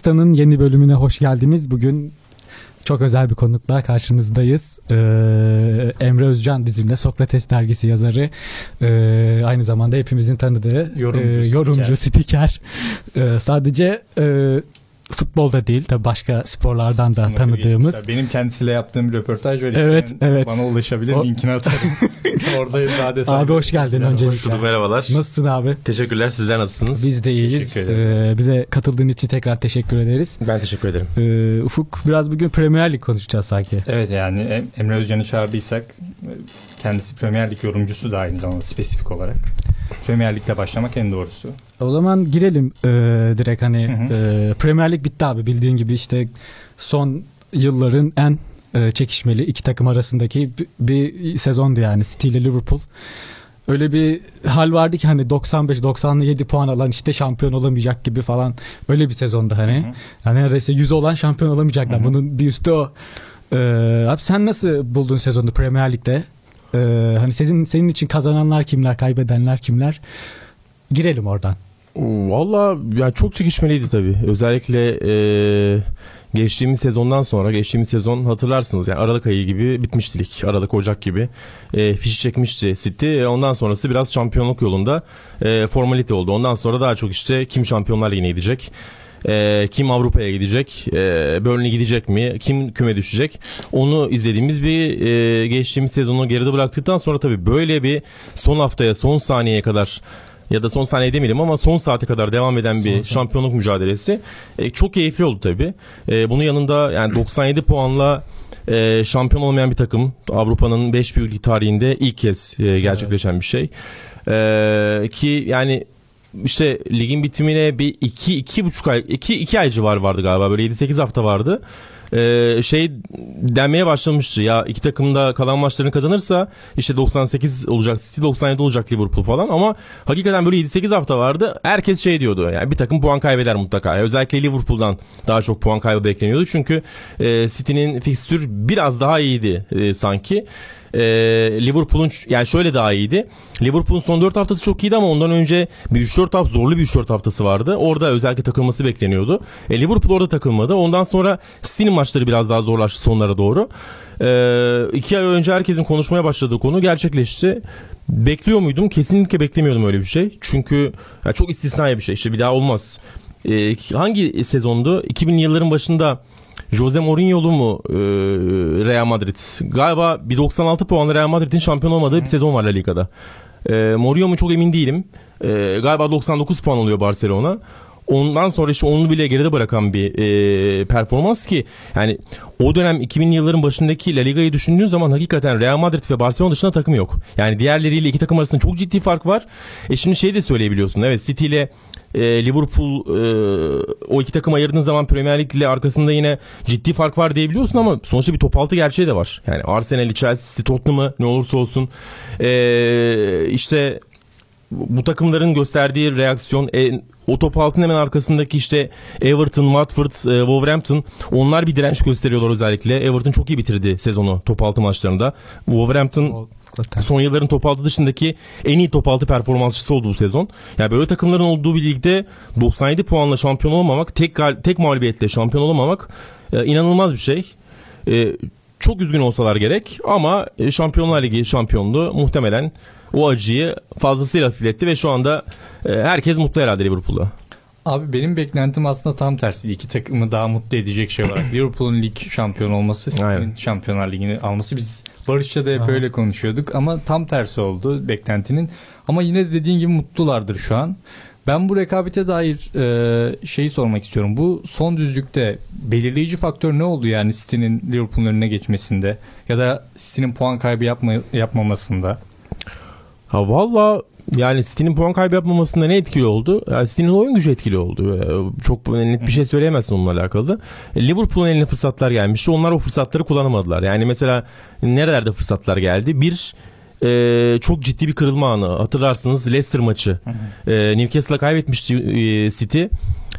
Zona Mista'nın yeni bölümüne hoş geldiniz. Bugün çok özel bir konukla karşınızdayız. Ee, Emre Özcan bizimle Sokrates dergisi yazarı. Ee, aynı zamanda hepimizin tanıdığı Yorumcu, e, yorumcu spiker. Ee, sadece e, futbolda değil tabii başka sporlardan da Sınıfı tanıdığımız. geçmişler. Benim kendisiyle yaptığım bir röportaj var. Evet, İsteyen evet. Bana ulaşabilir. O- Linkini atarım. Oradayız daha detaylı. Abi hoş geldin öncelikle. Bulduk merhabalar. Nasılsın abi? Teşekkürler sizler nasılsınız? Biz de iyiyiz. Ee, bize katıldığın için tekrar teşekkür ederiz. Ben teşekkür ederim. Ee, Ufuk biraz bugün Premier Lig konuşacağız sanki. Evet yani Em- Emre Özcan'ı çağırdıysak kendisi Premier Lig yorumcusu da aynı zamanda spesifik olarak. Premier Lig'de başlamak en doğrusu. O zaman girelim e, direkt hani Hı hı. e, Premier Lig bitti abi bildiğin gibi işte son yılların en e, çekişmeli iki takım arasındaki bir, bir sezondu yani City ile Liverpool. Öyle bir hal vardı ki hani 95-97 puan alan işte şampiyon olamayacak gibi falan öyle bir sezondu hani. Hı hı. Yani neredeyse 100 olan şampiyon olamayacaklar. Hı hı. Bunun bir üstü o. Ee, abi sen nasıl buldun sezonu Premier Lig'de? Ee, hani senin senin için kazananlar kimler, kaybedenler kimler? Girelim oradan. Valla yani çok çekişmeliydi tabii. Özellikle e, geçtiğimiz sezondan sonra geçtiğimiz sezon hatırlarsınız yani Aralık ayı gibi bitmişti. Aralık Ocak gibi e, fişi çekmişti City. E, ondan sonrası biraz şampiyonluk yolunda e, formalite oldu. Ondan sonra daha çok işte kim şampiyonlar ligine gidecek? E, kim Avrupa'ya gidecek? E, Burnley gidecek mi? Kim küme düşecek? Onu izlediğimiz bir e, geçtiğimiz sezonu geride bıraktıktan sonra tabii böyle bir son haftaya son saniyeye kadar ya da son saniye demeyelim ama son saate kadar devam eden bir saat. şampiyonluk mücadelesi e, çok keyifli oldu tabii. E, bunun yanında yani 97 puanla e, şampiyon olmayan bir takım Avrupa'nın 5 büyük tarihinde ilk kez e, gerçekleşen bir şey. E, ki yani işte ligin bitimine bir iki, iki buçuk ay, iki, iki ay civarı vardı galiba. Böyle 7-8 hafta vardı. Ee, şey denmeye başlamıştı. Ya iki takım da kalan maçlarını kazanırsa işte 98 olacak City 97 olacak Liverpool falan ama hakikaten böyle 7-8 hafta vardı. Herkes şey diyordu yani bir takım puan kaybeder mutlaka. Özellikle Liverpool'dan daha çok puan kaybı bekleniyordu. Çünkü e, City'nin fikstür biraz daha iyiydi e, sanki e, Liverpool'un yani şöyle daha iyiydi. Liverpool'un son 4 haftası çok iyiydi ama ondan önce bir 3-4 hafta zorlu bir 3-4 haftası vardı. Orada özellikle takılması bekleniyordu. E, Liverpool orada takılmadı. Ondan sonra City'nin maçları biraz daha zorlaştı sonlara doğru. E, iki ay önce herkesin konuşmaya başladığı konu gerçekleşti. Bekliyor muydum? Kesinlikle beklemiyordum öyle bir şey. Çünkü ya çok istisnai bir şey. İşte bir daha olmaz. E, hangi sezondu? 2000'li yılların başında Jose Mourinho'lu mu e, Real Madrid? Galiba bir 96 puanla Real Madrid'in şampiyon olmadığı bir sezon var La Liga'da. E, Mourinho mu çok emin değilim. E, galiba 99 puan oluyor Barcelona. Ondan sonra işte onu bile geride bırakan bir e, performans ki yani o dönem 2000'li yılların başındaki La Liga'yı düşündüğün zaman hakikaten Real Madrid ve Barcelona dışında takım yok. Yani diğerleriyle iki takım arasında çok ciddi fark var. E şimdi şey de söyleyebiliyorsun. Evet City ile e, Liverpool e, o iki takım ayırdığın zaman Premier Lig ile arkasında yine ciddi fark var diyebiliyorsun ama sonuçta bir top altı gerçeği de var. Yani Arsenal, Chelsea, City, Tottenham'ı ne olursa olsun e, işte bu takımların gösterdiği reaksiyon e, o top altın hemen arkasındaki işte Everton, Watford, e, Wolverhampton onlar bir direnç gösteriyorlar özellikle. Everton çok iyi bitirdi sezonu top altı maçlarında. Wolverhampton Zaten. son yılların top altı dışındaki en iyi top altı performansçısı oldu bu sezon. Yani böyle takımların olduğu bir ligde 97 puanla şampiyon olamamak, tek tek mağlubiyetle şampiyon olamamak e, inanılmaz bir şey. E, çok üzgün olsalar gerek ama e, Şampiyonlar Ligi şampiyonluğu muhtemelen o acıyı fazlasıyla hafifletti ve şu anda e, herkes mutlu herhalde Liverpool'da. Abi benim beklentim aslında tam tersi. İki takımı daha mutlu edecek şey olarak. Liverpool'un lig şampiyon olması, City'nin. Şampiyonlar Ligi'ni alması. Biz Barış'la da hep Aha. öyle konuşuyorduk ama tam tersi oldu beklentinin. Ama yine de dediğin gibi mutlulardır şu an. Ben bu rekabete dair e, şeyi sormak istiyorum. Bu son düzlükte belirleyici faktör ne oldu yani City'nin Liverpool'un önüne geçmesinde ya da City'nin puan kaybı yapma, yapmamasında? Ha valla yani City'nin puan kaybı yapmamasında ne etkili oldu? Yani City'nin oyun gücü etkili oldu. Ee, Çok net bir şey söyleyemezsin onunla alakalı. Liverpool'un eline fırsatlar gelmişti. Onlar o fırsatları kullanamadılar. Yani mesela nerelerde fırsatlar geldi? Bir e, çok ciddi bir kırılma anı. Hatırlarsınız Leicester maçı. E, Newcastle'a kaybetmişti e, City.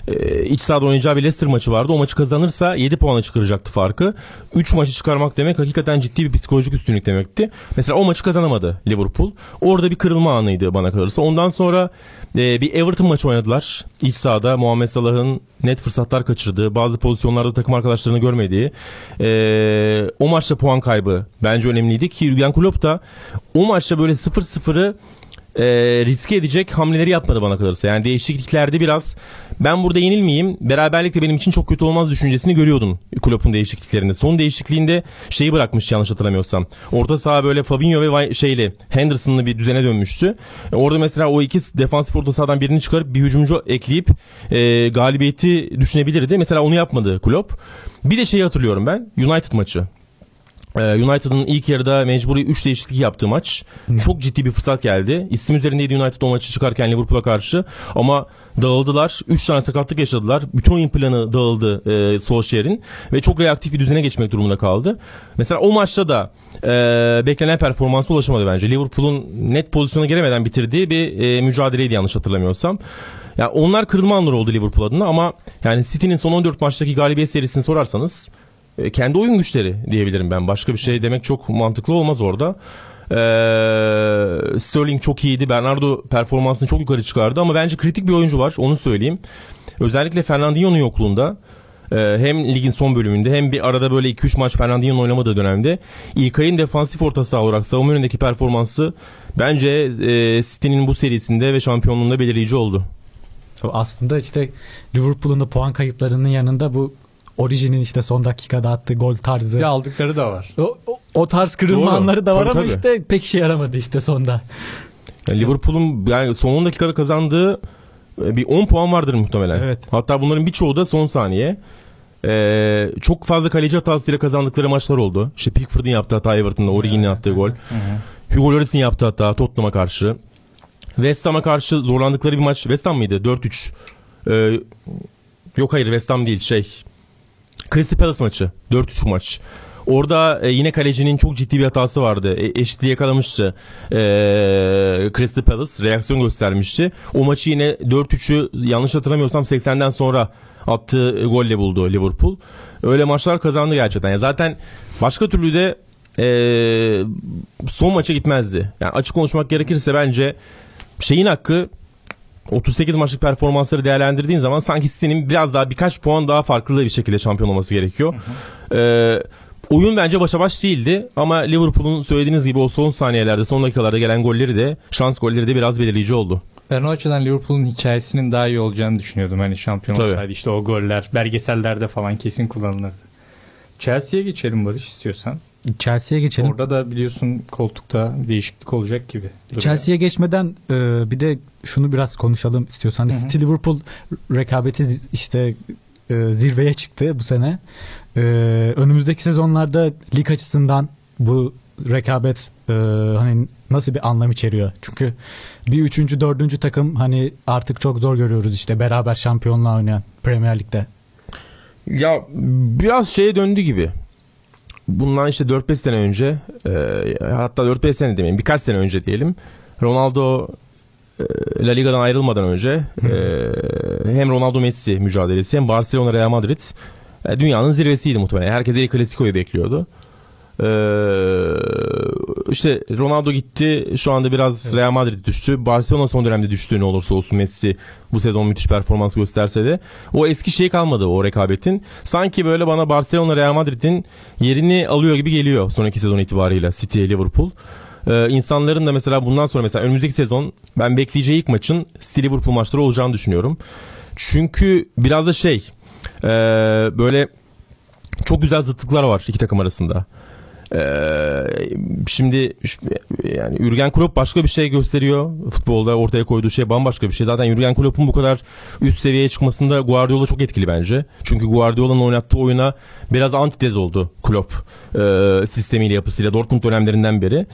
E, iç sahada oynayacağı bir Leicester maçı vardı. O maçı kazanırsa 7 puana çıkaracaktı farkı. 3 maçı çıkarmak demek hakikaten ciddi bir psikolojik üstünlük demekti. Mesela o maçı kazanamadı Liverpool. Orada bir kırılma anıydı bana kalırsa. Ondan sonra e, bir Everton maçı oynadılar. İç sahada Muhammed Salah'ın net fırsatlar kaçırdığı, bazı pozisyonlarda takım arkadaşlarını görmediği. e, o maçta puan kaybı bence önemliydi ki Jurgen Klopp da o maçta böyle 0-0'ı e, riske edecek hamleleri yapmadı bana kalırsa. Yani değişikliklerde biraz ben burada yenilmeyeyim beraberlik de benim için çok kötü olmaz düşüncesini görüyordum Klopp'un değişikliklerinde. Son değişikliğinde şeyi bırakmış yanlış hatırlamıyorsam. Orta saha böyle Fabinho ve şeyle Henderson'lı bir düzene dönmüştü. E, orada mesela o iki defansif orta sahadan birini çıkarıp bir hücumcu ekleyip e, galibiyeti düşünebilirdi. Mesela onu yapmadı Klopp. Bir de şeyi hatırlıyorum ben. United maçı. Ee, United'ın ilk yarıda mecburi 3 değişiklik yaptığı maç. Çok ciddi bir fırsat geldi. İstim üzerindeydi United o maçı çıkarken Liverpool'a karşı. Ama dağıldılar. 3 tane sakatlık yaşadılar. Bütün oyun planı dağıldı e, Solskjaer'in. Ve çok reaktif bir düzene geçmek durumunda kaldı. Mesela o maçta da e, beklenen performansa ulaşamadı bence. Liverpool'un net pozisyona giremeden bitirdiği bir e, mücadeleydi yanlış hatırlamıyorsam. Ya onlar kırılma anları oldu Liverpool adına ama yani City'nin son 14 maçtaki galibiyet serisini sorarsanız kendi oyun güçleri diyebilirim ben. Başka bir şey demek çok mantıklı olmaz orada. Ee, Sterling çok iyiydi. Bernardo performansını çok yukarı çıkardı ama bence kritik bir oyuncu var. Onu söyleyeyim. Özellikle Fernandinho'nun yokluğunda e, hem ligin son bölümünde hem bir arada böyle 2-3 maç Fernandinho'nun oynamadığı dönemde İlkay'ın defansif orta saha olarak savunma yönündeki performansı bence e, City'nin bu serisinde ve şampiyonluğunda belirleyici oldu. Aslında işte Liverpool'un da puan kayıplarının yanında bu Origin'in işte son dakikada attığı gol tarzı. Bir aldıkları da var. O, o, o tarz kırılma Doğru. anları da var Tabii, ama tabii. işte pek işe yaramadı işte sonda. Yani Liverpool'un yani son 10 dakikada kazandığı e, bir 10 puan vardır muhtemelen. Evet. Hatta bunların birçoğu da son saniye. Ee, çok fazla kaleci hatasıyla kazandıkları maçlar oldu. İşte Pickford'un yaptığı hata Everton'da, Origi'nin attığı gol. Hugo Lloris'in yaptığı hata Tottenham'a karşı. West Ham'a karşı zorlandıkları bir maç West Ham mıydı? 4-3. Ee, yok hayır West Ham değil şey. Crystal Palace maçı. 4-3 maç. Orada e, yine kalecinin çok ciddi bir hatası vardı. E, eşitliği yakalamıştı. E, Crystal Palace reaksiyon göstermişti. O maçı yine 4-3'ü yanlış hatırlamıyorsam 80'den sonra attığı golle buldu Liverpool. Öyle maçlar kazandı gerçekten. Ya zaten başka türlü de e, son maça gitmezdi. Yani açık konuşmak gerekirse bence şeyin hakkı 38 maçlık performansları değerlendirdiğin zaman sanki City'nin biraz daha birkaç puan daha farklı bir şekilde şampiyon olması gerekiyor. Ee, oyun bence başa baş değildi ama Liverpool'un söylediğiniz gibi o son saniyelerde son dakikalarda gelen golleri de şans golleri de biraz belirleyici oldu. Ben o açıdan Liverpool'un hikayesinin daha iyi olacağını düşünüyordum. Hani şampiyon Tabii. olsaydı işte o goller belgesellerde falan kesin kullanılırdı. Chelsea'ye geçelim Barış istiyorsan. Chelsea'ye geçelim. Orada da biliyorsun koltukta değişiklik olacak gibi. Chelsea'ye geçmeden e, bir de şunu biraz konuşalım istiyorsan. Hı hı. City Liverpool rekabeti işte e, zirveye çıktı bu sene. E, önümüzdeki sezonlarda lig açısından bu rekabet e, hani nasıl bir anlam içeriyor? Çünkü bir üçüncü, dördüncü takım hani artık çok zor görüyoruz işte beraber şampiyonluğa oynayan Premier Lig'de. Ya biraz şeye döndü gibi. Bundan işte 4-5 sene önce e, hatta 4-5 sene demeyeyim birkaç sene önce diyelim. Ronaldo e, La Liga'dan ayrılmadan önce e, hem Ronaldo Messi mücadelesi hem Barcelona Real Madrid e, dünyanın zirvesiydi muhtemelen. Herkes El Clasico'yu bekliyordu. E, işte Ronaldo gitti. Şu anda biraz Real Madrid düştü. Barcelona son dönemde düştü ne olursa olsun Messi bu sezon müthiş performans gösterse de. O eski şey kalmadı o rekabetin. Sanki böyle bana Barcelona Real Madrid'in yerini alıyor gibi geliyor sonraki sezon itibariyle City Liverpool. Ee, insanların da mesela bundan sonra mesela önümüzdeki sezon ben bekleyeceği ilk maçın City Liverpool maçları olacağını düşünüyorum. Çünkü biraz da şey ee, böyle çok güzel zıtlıklar var iki takım arasında. Ee, şimdi yani Jurgen Klopp başka bir şey gösteriyor. Futbolda ortaya koyduğu şey bambaşka bir şey. Zaten Jurgen Klopp'un bu kadar üst seviyeye çıkmasında Guardiola çok etkili bence. Çünkü Guardiola'nın oynattığı oyuna biraz antitez oldu Klopp e, sistemiyle yapısıyla Dortmund dönemlerinden beri.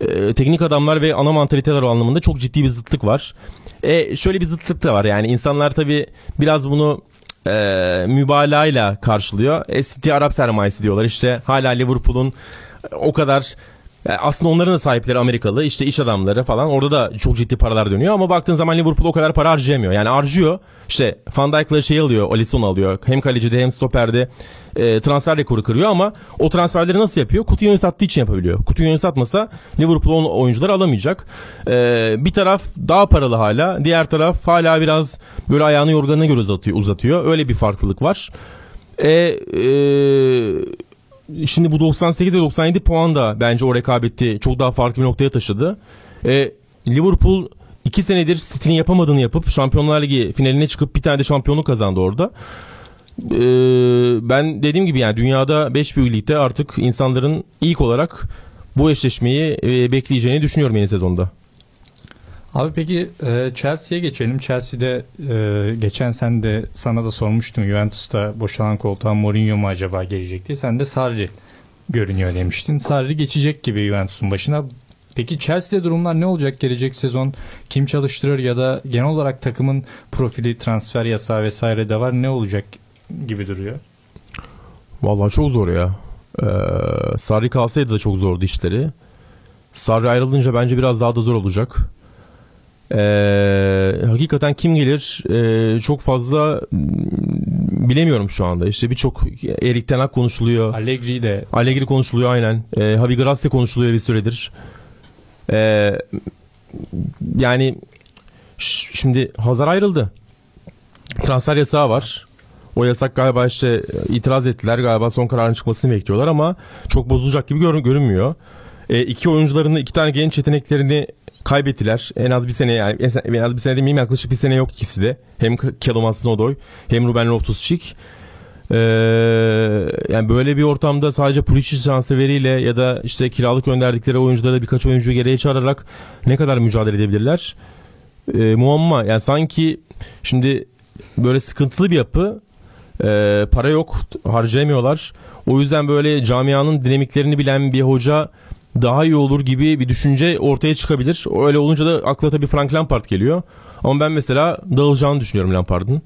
E, teknik adamlar ve ana mantaliteler anlamında çok ciddi bir zıtlık var. E, şöyle bir zıtlık da var yani insanlar tabii biraz bunu e, mübalağayla karşılıyor. E, City Arap sermayesi diyorlar. İşte hala Liverpool'un o kadar Yani aslında onların da sahipleri Amerikalı işte iş adamları falan orada da çok ciddi paralar dönüyor ama baktığın zaman Liverpool o kadar para harcayamıyor. Yani harcıyor işte Van Dijk'la şey alıyor Alisson alıyor hem kalecide hem stoperde e, transfer rekoru kırıyor ama o transferleri nasıl yapıyor? Coutinho'yu sattığı için yapabiliyor. Coutinho'yu satmasa Liverpool oyuncuları alamayacak. E, bir taraf daha paralı hala diğer taraf hala biraz böyle ayağını yorganına göre uzatıyor. uzatıyor. Öyle bir farklılık var. E, e, şimdi bu 98 ve 97 puan da bence o rekabeti çok daha farklı bir noktaya taşıdı. E, Liverpool iki senedir City'nin yapamadığını yapıp Şampiyonlar Ligi finaline çıkıp bir tane de şampiyonluk kazandı orada. E, ben dediğim gibi yani dünyada 5 büyük ligde artık insanların ilk olarak bu eşleşmeyi e, bekleyeceğini düşünüyorum yeni sezonda. Abi peki e, Chelsea'ye geçelim. Chelsea'de e, geçen sen de sana da sormuştum Juventus'ta boşalan koltuğa Mourinho mu acaba gelecek diye. Sen de Sarri görünüyor demiştin. Sarri geçecek gibi Juventus'un başına. Peki Chelsea'de durumlar ne olacak gelecek sezon? Kim çalıştırır ya da genel olarak takımın profili, transfer yasağı vesaire de var. Ne olacak gibi duruyor? Vallahi çok zor ya. Ee, Sarri kalsaydı da çok zordu işleri. Sarri ayrılınca bence biraz daha da zor olacak. Ee, hakikaten kim gelir ee, çok fazla mm, bilemiyorum şu anda. İşte birçok Erik Ten Hag konuşuluyor. Allegri de Allegri konuşuluyor aynen. Ee, Javi Gracia konuşuluyor bir süredir. Ee, yani şimdi Hazar ayrıldı. Transfer yasağı var. O yasak galiba işte itiraz ettiler. Galiba son kararın çıkmasını bekliyorlar ama çok bozulacak gibi görün- görünmüyor. E, iki oyuncularını iki tane genç yeteneklerini kaybettiler. En az bir sene yani en az bir sene demeyeyim yaklaşık bir sene yok ikisi de. Hem Callum Hudson-Odoi hem Ruben Loftus-Cheek. Ee, yani böyle bir ortamda sadece Pulisic transferiyle ya da işte kiralık gönderdikleri oyunculara birkaç oyuncu geriye çağırarak ne kadar mücadele edebilirler? Ee, muamma yani sanki şimdi böyle sıkıntılı bir yapı Ee, para yok harcayamıyorlar. O yüzden böyle camianın dinamiklerini bilen bir hoca daha iyi olur gibi bir düşünce ortaya çıkabilir. Öyle olunca da akla tabii Frank Lampard geliyor. Ama ben mesela dağılacağını düşünüyorum Lampard'ın.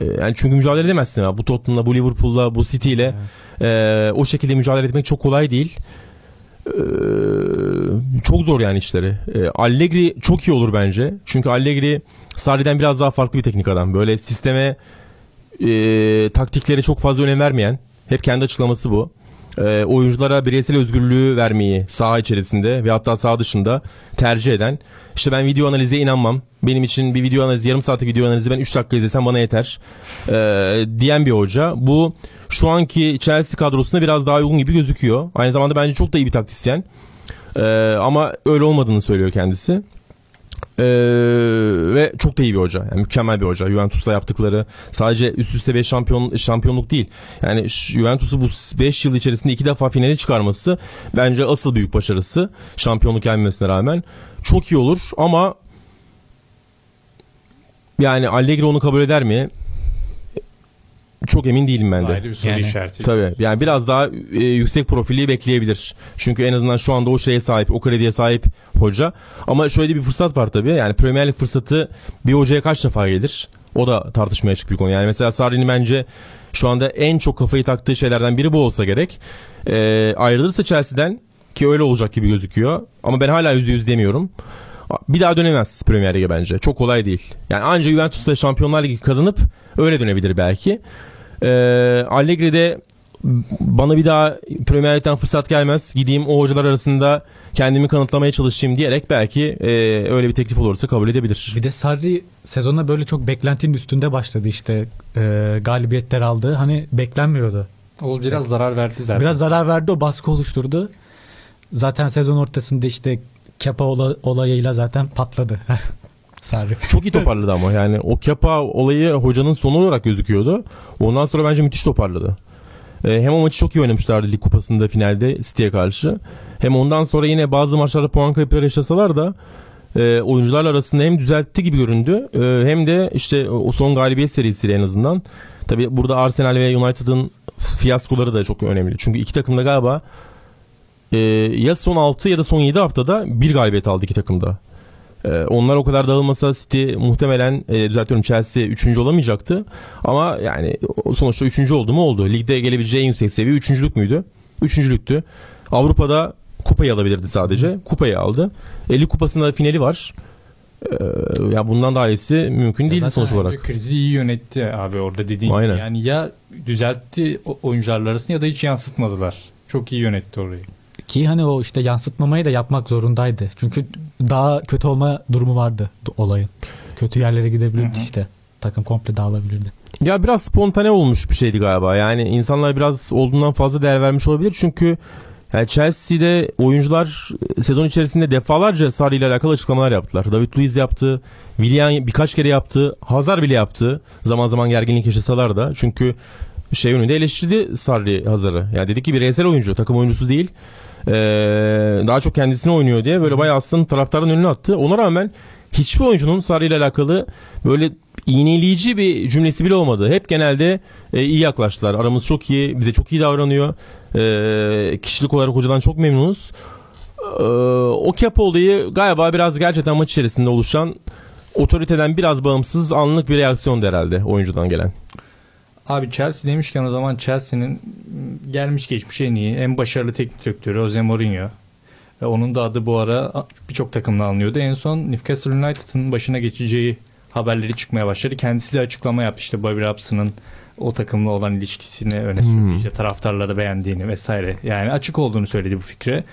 Ee, Yani çünkü mücadele edemezsin ya. Bu Tottenham'la, bu Liverpool'la, bu City ile e, o şekilde mücadele etmek çok kolay değil. Ee, çok zor yani işleri. Ee, Allegri çok iyi olur bence. Çünkü Allegri Sarri'den biraz daha farklı bir teknik adam. Böyle sisteme, e, taktiklere çok fazla önem vermeyen. Hep kendi açıklaması bu. E, oyunculara bireysel özgürlüğü vermeyi saha içerisinde ve hatta saha dışında tercih eden. İşte ben video analize inanmam. Benim için bir video analizi, yarım saatlik video analizi ben 3 dakika izlesem bana yeter. E, diyen bir hoca. Bu şu anki Chelsea kadrosuna biraz daha uygun gibi gözüküyor. Aynı zamanda bence çok da iyi bir taktisyen. E, ama öyle olmadığını söylüyor kendisi. Ee, ve çok da iyi bir hoca. Yani mükemmel bir hoca. Juventus'la yaptıkları sadece üst üste 5 şampiyon, şampiyonluk değil. Yani Juventus'u bu 5 yıl içerisinde iki defa finale çıkarması bence asıl büyük başarısı. Şampiyonluk gelmemesine rağmen. Çok iyi olur ama yani Allegri onu kabul eder mi? Çok emin değilim ben de. ayrı bir soru Yani, işareti. Tabii yani biraz daha e, yüksek profili bekleyebilir. Çünkü en azından şu anda o şeye sahip, o krediye sahip hoca. Ama şöyle bir fırsat var tabii. Yani Premier Lig fırsatı bir hocaya kaç defa gelir? O da tartışmaya açık bir konu. Yani mesela Sarri'nin bence şu anda en çok kafayı taktığı şeylerden biri bu olsa gerek. E, ayrılırsa Chelsea'den ki öyle olacak gibi gözüküyor. Ama ben hala %100 demiyorum. Bir daha dönemez Premier Lig'e bence. Çok kolay değil. Yani anca Juventus'ta Şampiyonlar Ligi kazanıp öyle dönebilir belki. Ee, Allegri de bana bir daha Premier Lig'den fırsat gelmez. Gideyim o hocalar arasında kendimi kanıtlamaya çalışayım diyerek belki e, öyle bir teklif olursa kabul edebilir. Bir de Sarri sezona böyle çok beklentinin üstünde başladı işte e, galibiyetler aldı. Hani beklenmiyordu. O biraz zarar verdi zaten. Biraz zarar verdi o baskı oluşturdu. Zaten sezon ortasında işte Kepa ola- olayıyla zaten patladı. Sarri. Çok iyi toparladı ama yani o Kepa olayı hocanın sonu olarak gözüküyordu. Ondan sonra bence müthiş toparladı. Ee, hem o maçı çok iyi oynamışlardı Lig Kupası'nda finalde City'ye karşı. Hem ondan sonra yine bazı maçlarda puan kayıpları yaşasalar da e, oyuncular arasında hem düzeltti gibi göründü e, hem de işte o son galibiyet serisiyle en azından. Tabi burada Arsenal ve United'ın fiyaskoları da çok önemli. Çünkü iki takım da galiba e, ya son 6 ya da son 7 haftada bir galibiyet aldı iki takımda. Ee, onlar o kadar dağılmasa City muhtemelen e, düzeltiyorum Chelsea 3. olamayacaktı. Ama yani sonuçta 3. oldu mu oldu. Ligde gelebileceği en yüksek seviye 3.lük müydü? 3.lüktü. Avrupa'da Kupayı alabilirdi sadece. Kupayı aldı. 50 kupasında finali var. Ee, ya bundan daha iyisi mümkün değildi Zaten sonuç olarak. Krizi iyi yönetti abi orada dediğin Aynen. gibi. Yani ya düzeltti o- oyuncularla arasını ya da hiç yansıtmadılar. Çok iyi yönetti orayı. Ki hani o işte yansıtmamayı da yapmak zorundaydı. Çünkü daha kötü olma durumu vardı olayın. Kötü yerlere gidebilirdi Hı hı. işte. Takım komple dağılabilirdi. Ya biraz spontane olmuş bir şeydi galiba. Yani insanlar biraz olduğundan fazla değer vermiş olabilir. Çünkü yani Chelsea'de oyuncular sezon içerisinde defalarca Sarri ile alakalı açıklamalar yaptılar. David Luiz yaptı. Willian birkaç kere yaptı. Hazard bile yaptı. Zaman zaman gerginlik yaşasalar da. Çünkü şey önünde eleştirdi Sarri Hazar'ı. Yani dedi ki bireysel oyuncu, takım oyuncusu değil. Ee, daha çok kendisine oynuyor diye böyle bayağı aslında taraftarın önüne attı. Ona rağmen hiçbir oyuncunun Sarri ile alakalı böyle iğneleyici bir cümlesi bile olmadı. Hep genelde e, iyi yaklaştılar. Aramız çok iyi, bize çok iyi davranıyor. E, kişilik olarak hocadan çok memnunuz. E, o Kepa olayı galiba biraz gerçekten maç içerisinde oluşan otoriteden biraz bağımsız anlık bir reaksiyon herhalde oyuncudan gelen. Abi Chelsea demişken o zaman Chelsea'nin gelmiş geçmiş en iyi, en başarılı teknik direktörü Jose Mourinho. Onun da adı bu ara birçok takımla alınıyordu. En son Newcastle United'ın başına geçeceği haberleri çıkmaya başladı. Kendisi de açıklama yaptı işte Bobby Robson'ın o takımla olan ilişkisini öne sürdü. Hmm. İşte taraftarları beğendiğini vesaire. Yani açık olduğunu söyledi bu fikre.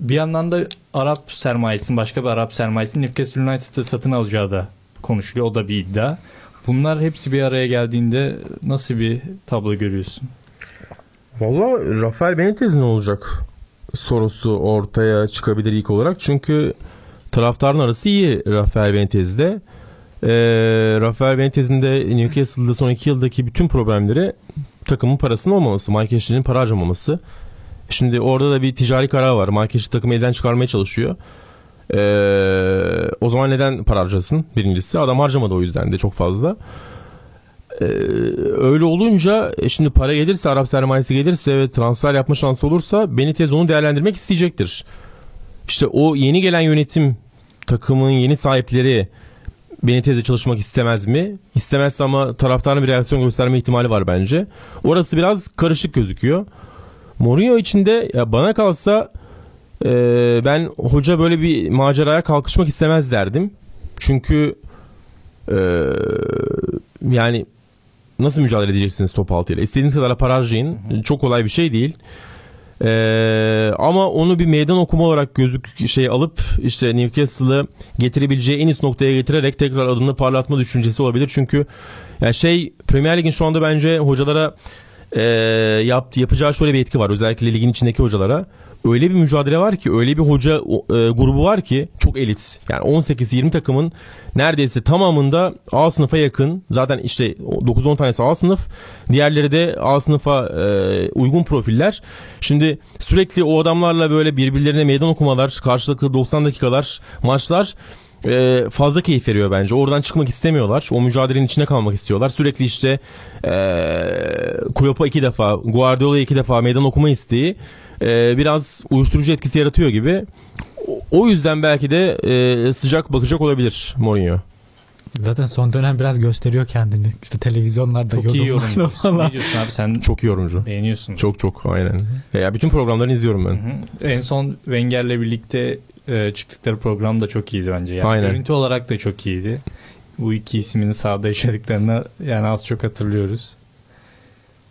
Bir yandan da Arap sermayesinin başka bir Arap sermayesinin Newcastle United'ı satın alacağı da konuşuluyor. O da bir iddia. Bunlar hepsi bir araya geldiğinde nasıl bir tablo görüyorsun? Valla Rafael Benitez ne olacak sorusu ortaya çıkabilir ilk olarak. Çünkü taraftarın arası iyi Rafael Benitez'de. Ee, Rafael Benitez'in de Newcastle'da son iki yıldaki bütün problemleri takımın parasının olmaması, Mike Ashley'nin para harcamaması. Şimdi orada da bir ticari karar var. Mike Ashley takımı elden çıkarmaya çalışıyor. Ee, o zaman neden para harcasın? Birincisi adam harcamadı o yüzden de çok fazla. Ee, öyle olunca e, şimdi para gelirse Arap sermayesi gelirse ve transfer yapma şansı olursa Benitez onu değerlendirmek isteyecektir. İşte o yeni gelen yönetim takımın yeni sahipleri Benitez'le çalışmak istemez mi? İstemezse ama taraftarın bir reaksiyon gösterme ihtimali var bence. Orası biraz karışık gözüküyor. Mourinho için de bana kalsa e, ben hoca böyle bir maceraya kalkışmak istemez derdim. Çünkü e, yani nasıl mücadele edeceksiniz top altıyla? İstediğiniz kadar para harcayın. Çok kolay bir şey değil. Ee, ama onu bir meydan okuma olarak gözük şey alıp işte Newcastle'ı getirebileceği en üst noktaya getirerek tekrar adını parlatma düşüncesi olabilir. Çünkü yani şey Premier Lig'in şu anda bence hocalara e, yaptı, yapacağı şöyle bir etki var. Özellikle ligin içindeki hocalara. Öyle bir mücadele var ki, öyle bir hoca e, grubu var ki çok elit. Yani 18-20 takımın neredeyse tamamında A sınıfa yakın. Zaten işte 9-10 tanesi A sınıf. Diğerleri de A sınıfa e, uygun profiller. Şimdi sürekli o adamlarla böyle birbirlerine meydan okumalar, karşılıklı 90 dakikalar, maçlar e, fazla keyif veriyor bence. Oradan çıkmak istemiyorlar. O mücadelenin içine kalmak istiyorlar. Sürekli işte e, Klopp'a iki defa, Guardiola'ya iki defa meydan okuma isteği e, biraz uyuşturucu etkisi yaratıyor gibi. O- yüzden belki de e, sıcak bakacak olabilir Mourinho. Zaten son dönem biraz gösteriyor kendini. İşte televizyonlarda Çok iyi falan. Ne diyorsun abi sen Çok iyi yorumcu. beğeniyorsun. Çok çok aynen. E, Ya bütün programlarını izliyorum ben. Hı hı. En son Wenger'le birlikte e, çıktıkları program da çok iyiydi bence. Yani Aynen. Görüntü olarak da çok iyiydi. Bu iki ismin sahada yaşadıklarını yani az çok hatırlıyoruz.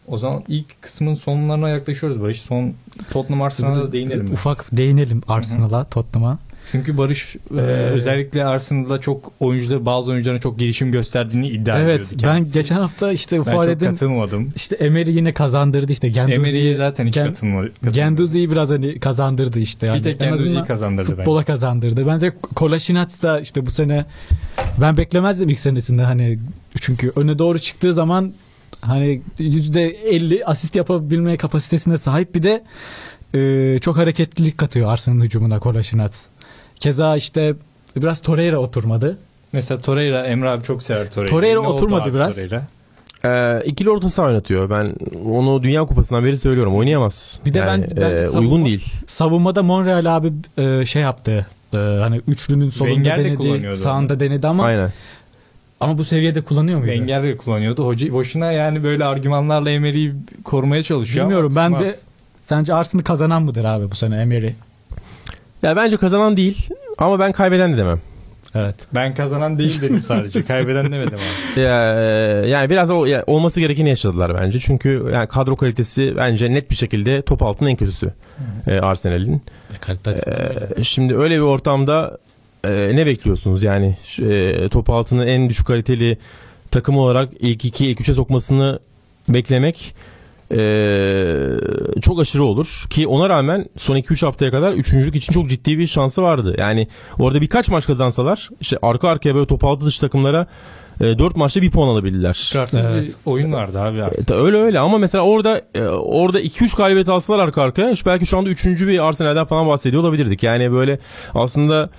O zaman ilk kısmın sonlarına yaklaşıyoruz Barış. Son Tottenham Arsenal'a da değinelim. mi? Ufak değinelim Arsenal'a, Tottenham'a. Çünkü Barış e, Ee, özellikle Arsenal'da çok oyuncular bazı oyuncuların çok gelişim gösterdiğini iddia Evet ediyordu ben kendisi. geçen hafta işte ben ufak çok katılmadım. İşte Emery yine kazandırdı işte Emery'ye Genduzi'yi. zaten hiç Gen- katılmadım. Genduzi'yi biraz hani kazandırdı işte. Yani. Bir tek azından kazandırdı bence. futbola kazandırdı. Bence Kolasinac da işte bu sene ben beklemezdim ilk senesinde hani çünkü öne doğru çıktığı zaman hani %50 asist yapabilme kapasitesine sahip bir de e, çok hareketlilik katıyor Arsenal'ın hücumuna Kolasinac. Keza işte biraz Torreira oturmadı. Mesela Torreira, Emre abi çok sever Torreira'yı. Torreira Ne oturmadı biraz. Torreira? Ee, ikili orta saha oynatıyor. Ben onu Dünya Kupası'ndan beri söylüyorum. Oynayamaz. Bir de Yani, ben- e, savunma- uygun değil. Savunmada Monreal abi e, şey yaptı. E, hani üçlünün solunda Wenger de denedi, sağında denedi ama Aynen. Ama bu seviyede kullanıyor muydu? Wenger de kullanıyordu. Hoca boşuna yani böyle argümanlarla Emery'i korumaya çalışıyor. Bilmiyorum, ben de-. Sence Arsenal kazanan mıdır abi bu sene Emery? Ya bence kazanan değil ama ben kaybeden de demem. Evet. Ben kazanan değil dedim sadece. Kaybeden demedim abi. Ya, e, yani biraz o, ya, olması gerekeni yaşadılar bence. Çünkü yani kadro kalitesi bence net bir şekilde top altının en kötüsü e, Arsenal'in. Kalite açısından öyle. E, şimdi öyle bir ortamda e, ne bekliyorsunuz yani e, top altını en düşük kaliteli takım olarak ilk 2 ilk 3'e sokmasını beklemek e, çok aşırı olur ki ona rağmen son 2-3 haftaya kadar üçüncülük için çok ciddi bir şansı vardı. Yani orada birkaç maç kazansalar işte arka arkaya böyle top altı dışı takımlara e, 4 maçta bir puan alabildiler. Çıkarsız Evet. bir oyun vardı abi. E, aslında. ta- öyle öyle ama mesela orada e, orada 2-3 galibiyet alsalar arka arkaya belki şu anda 3. bir Arsenal'den falan bahsediyor olabilirdik. Yani böyle aslında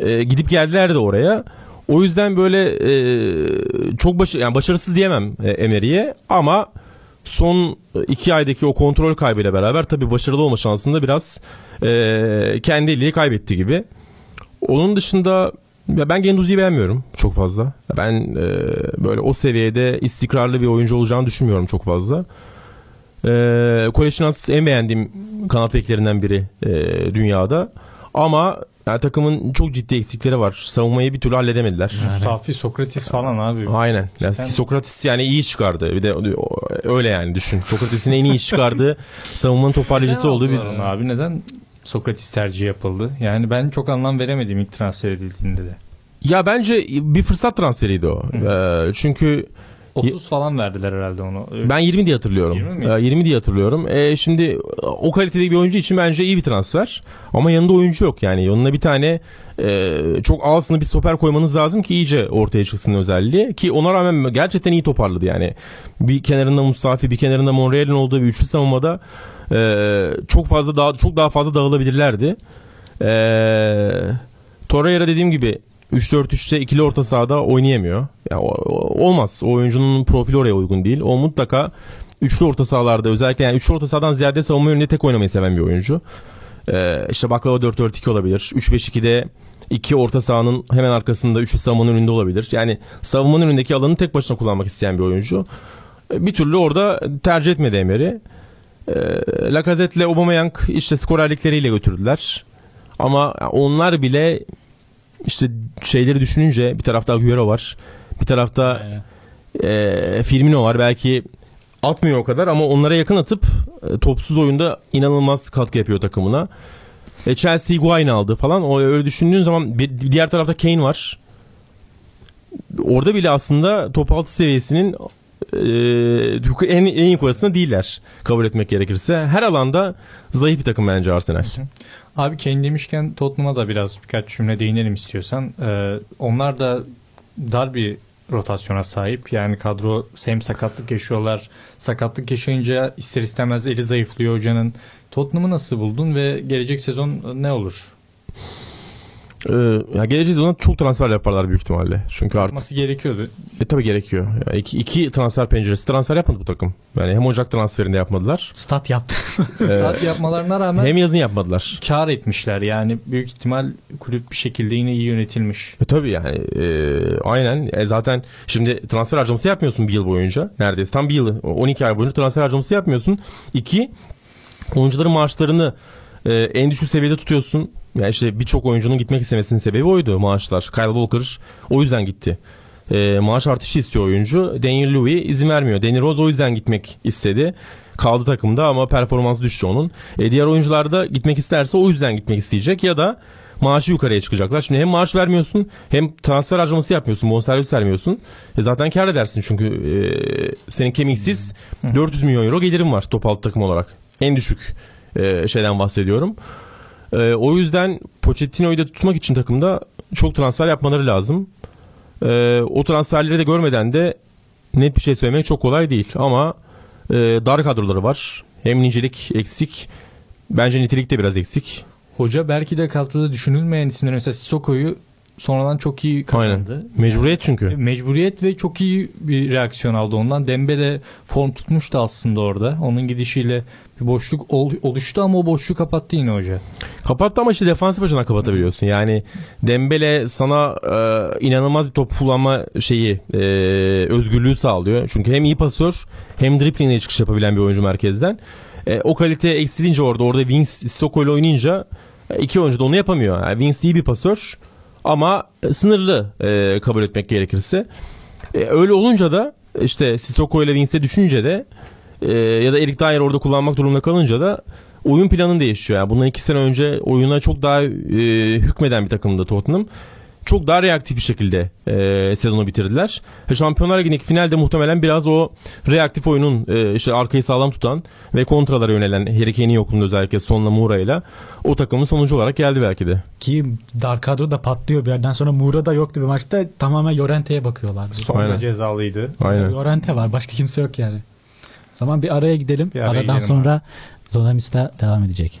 e, gidip geldiler de oraya. O yüzden böyle e, çok baş, yani başarısız diyemem e, Emery'e ama son iki aydaki o kontrol kaybıyla beraber tabii başarılı olma şansında biraz e, kendi eliyle kaybetti gibi. Onun dışında ya ben Genduzi'yi beğenmiyorum çok fazla. Ben e, böyle o seviyede istikrarlı bir oyuncu olacağını düşünmüyorum çok fazla. E, Koleşinans en beğendiğim kanat beklerinden biri e, dünyada. Ama yani takımın çok ciddi eksikleri var. Savunmayı bir türlü halledemediler. Mustafi, Sokratis falan abi. Aynen. Yani Cidden. Sokrates yani iyi çıkardı. Bir de öyle yani düşün. Sokrates'in en iyi çıkardığı savunmanın toparlayıcısı olduğu bir abi neden Sokratis tercihi yapıldı? Yani ben çok anlam veremedim ilk transfer edildiğinde de. Ya bence bir fırsat transferiydi o. Ee, çünkü 30 falan verdiler herhalde onu. ben 20 diye hatırlıyorum. 20 mi? Ee, 20 diye hatırlıyorum. Ee, şimdi o kalitede bir oyuncu için bence iyi bir transfer. Ama yanında oyuncu yok yani. Yanına bir tane e, çok ağzına bir stoper koymanız lazım ki iyice ortaya çıksın özelliği. Ki ona rağmen gerçekten iyi toparladı yani. Bir kenarında Mustafi, bir kenarında Monreal'in olduğu bir üçlü savunmada e, çok fazla daha çok daha fazla dağılabilirlerdi. E, Torreira dediğim gibi 3-4-3'te ikili orta sahada oynayamıyor. Ya, olmaz. O oyuncunun profili oraya uygun değil. O mutlaka üçlü orta sahalarda özellikle yani üçlü orta sahadan ziyade savunma yönünde tek oynamayı seven bir oyuncu. Ee, işte baklava 4-4-2 olabilir. 3-5-2'de iki orta sahanın hemen arkasında üçlü savunmanın önünde olabilir. Yani savunmanın önündeki alanı tek başına kullanmak isteyen bir oyuncu. Ee, Bir türlü orada tercih etmedi Emery. Ee, Lacazette'le Aubameyang işte skorerlikleriyle götürdüler. Ama onlar bile işte şeyleri düşününce bir tarafta Agüero var. Bir tarafta Aynen. e, Firmino var. Belki atmıyor o kadar ama onlara yakın atıp e, topsuz oyunda inanılmaz katkı yapıyor takımına. E, Chelsea Higuain aldı falan. O öyle düşündüğün zaman bir, diğer tarafta Kane var. Orada bile aslında top altı seviyesinin e, en, en yukarısında değiller kabul etmek gerekirse. Her alanda zayıf bir takım bence Arsenal. Abi Kane demişken Tottenham'a da biraz birkaç cümle değinelim istiyorsan. Ee, onlar da dar bir rotasyona sahip. Yani kadro hem sakatlık yaşıyorlar. Sakatlık yaşayınca ister istemez eli zayıflıyor hocanın. Tottenham'ı nasıl buldun ve gelecek sezon ne olur? Ee, ya gelecek sezon çok transfer yaparlar büyük ihtimalle. Çünkü artık Yapması gerekiyordu. e, tabii gerekiyor. Ya iki, iki transfer penceresi transfer yapmadı bu takım. Yani hem Ocak transferinde yapmadılar. Stat yaptı. Start yapmalarına rağmen Hem yazın yapmadılar. kar etmişler. Yani büyük ihtimal kulüp bir şekilde yine iyi yönetilmiş. E tabii yani e, aynen E, zaten şimdi transfer harcaması yapmıyorsun bir yıl boyunca neredeyse tam bir yıl 12 ay boyunca transfer harcaması yapmıyorsun. İki oyuncuların maaşlarını e, en düşük seviyede tutuyorsun. Yani işte birçok oyuncunun gitmek istemesinin sebebi oydu maaşlar. Kyle Walker o yüzden gitti. E, maaş artışı istiyor oyuncu. Daniel Levy izin vermiyor. Danny Rose o yüzden gitmek istedi. Kaldı takımda ama performans düştü onun. E, diğer oyuncular da gitmek isterse o yüzden gitmek isteyecek ya da maaşı yukarıya çıkacaklar. Şimdi hem maaş vermiyorsun hem transfer harcaması yapmıyorsun. Bonservis vermiyorsun. E zaten kar edersin çünkü e, senin kemiksiz 400 milyon euro gelirin var top altı takım olarak. En düşük e, şeyden bahsediyorum. E, o yüzden Pochettino'yu da tutmak için takımda çok transfer yapmaları lazım. E, o transferleri de görmeden de net bir şey söylemek çok kolay değil. Ama e, dar kadroları var. Hem nicelik eksik. Bence nitelik de biraz eksik. Hoca belki de kadroda düşünülmeyen isimler mesela Sissoko'yu sonradan çok iyi kazandı. Mecburiyet çünkü. Mecburiyet ve çok iyi bir reaksiyon aldı ondan. Dembele form tutmuştu aslında orada. Onun gidişiyle bir boşluk ol- oluştu ama o boşluğu kapattı yine hoca. Kapattı ama işte defansif açıdan kapatabiliyorsun. Yani Dembele sana e, inanılmaz bir top kullanma şeyi e, özgürlüğü sağlıyor. Çünkü hem iyi pasör hem driplingle çıkış yapabilen bir oyuncu merkezden. E, o kalite eksilince orada orada Wings Sissoko ile oynayınca İki oyuncu da onu yapamıyor. Yani Vince iyi bir pasör ama sınırlı e, kabul etmek gerekirse. E, öyle olunca da işte Sissoko ile Vince'e düşünce de e, ya da Erik Dyer orada kullanmak durumunda kalınca da oyun planın değişiyor. Yani bundan iki sene önce oyuna çok daha e, hükmeden bir takımdı Tottenham. Çok daha reaktif bir şekilde e, sezonu bitirdiler. Şampiyonlar Ligi'ndeki finalde muhtemelen biraz o reaktif oyunun e, işte arkayı sağlam tutan ve kontralara yönelen Harry Kane'in yokluğunda özellikle sonla Moura'yla o takımın sonucu olarak geldi belki de. Ki dar kadro da patlıyor bir yerden sonra Moura da yoktu bir maçta tamamen Llorente'ye bakıyorlardı. Sonra Aynen. cezalıydı. Aynen. Llorente var başka kimse yok yani. O zaman bir araya gidelim. Bir araya Aradan gidelim sonra Zonamista devam edecek.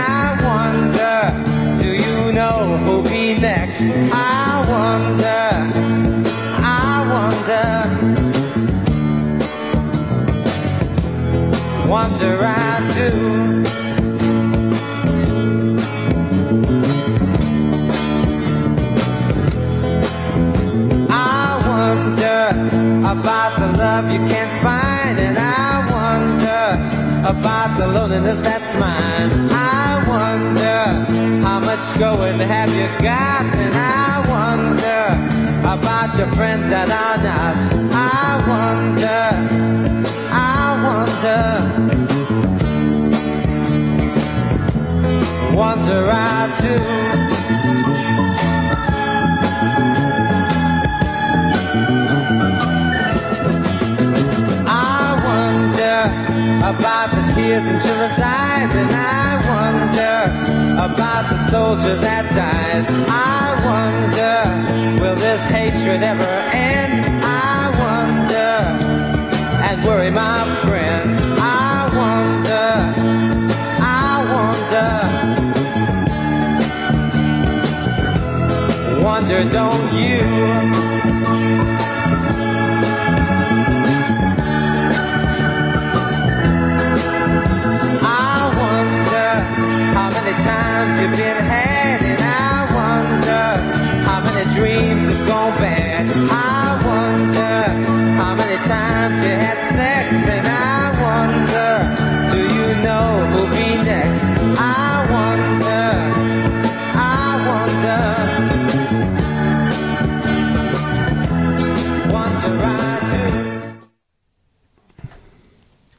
I wonder, I wonder, wonder I do. I wonder about the love you can't find, and I wonder about the loneliness that's mine. I wonder how much going have you got, and I wonder about your friends that are not. I wonder, I wonder, wonder I do. I wonder about the tears in children's eyes, and I wonder about the soldier that dies. I wonder, will this hatred ever end? I wonder, and worry my friend. I wonder, I wonder, wonder, don't you? You've been had, and I wonder how many dreams have gone bad. I wonder how many times you had sex, and I wonder, do you know who'll be next? I wonder, I wonder.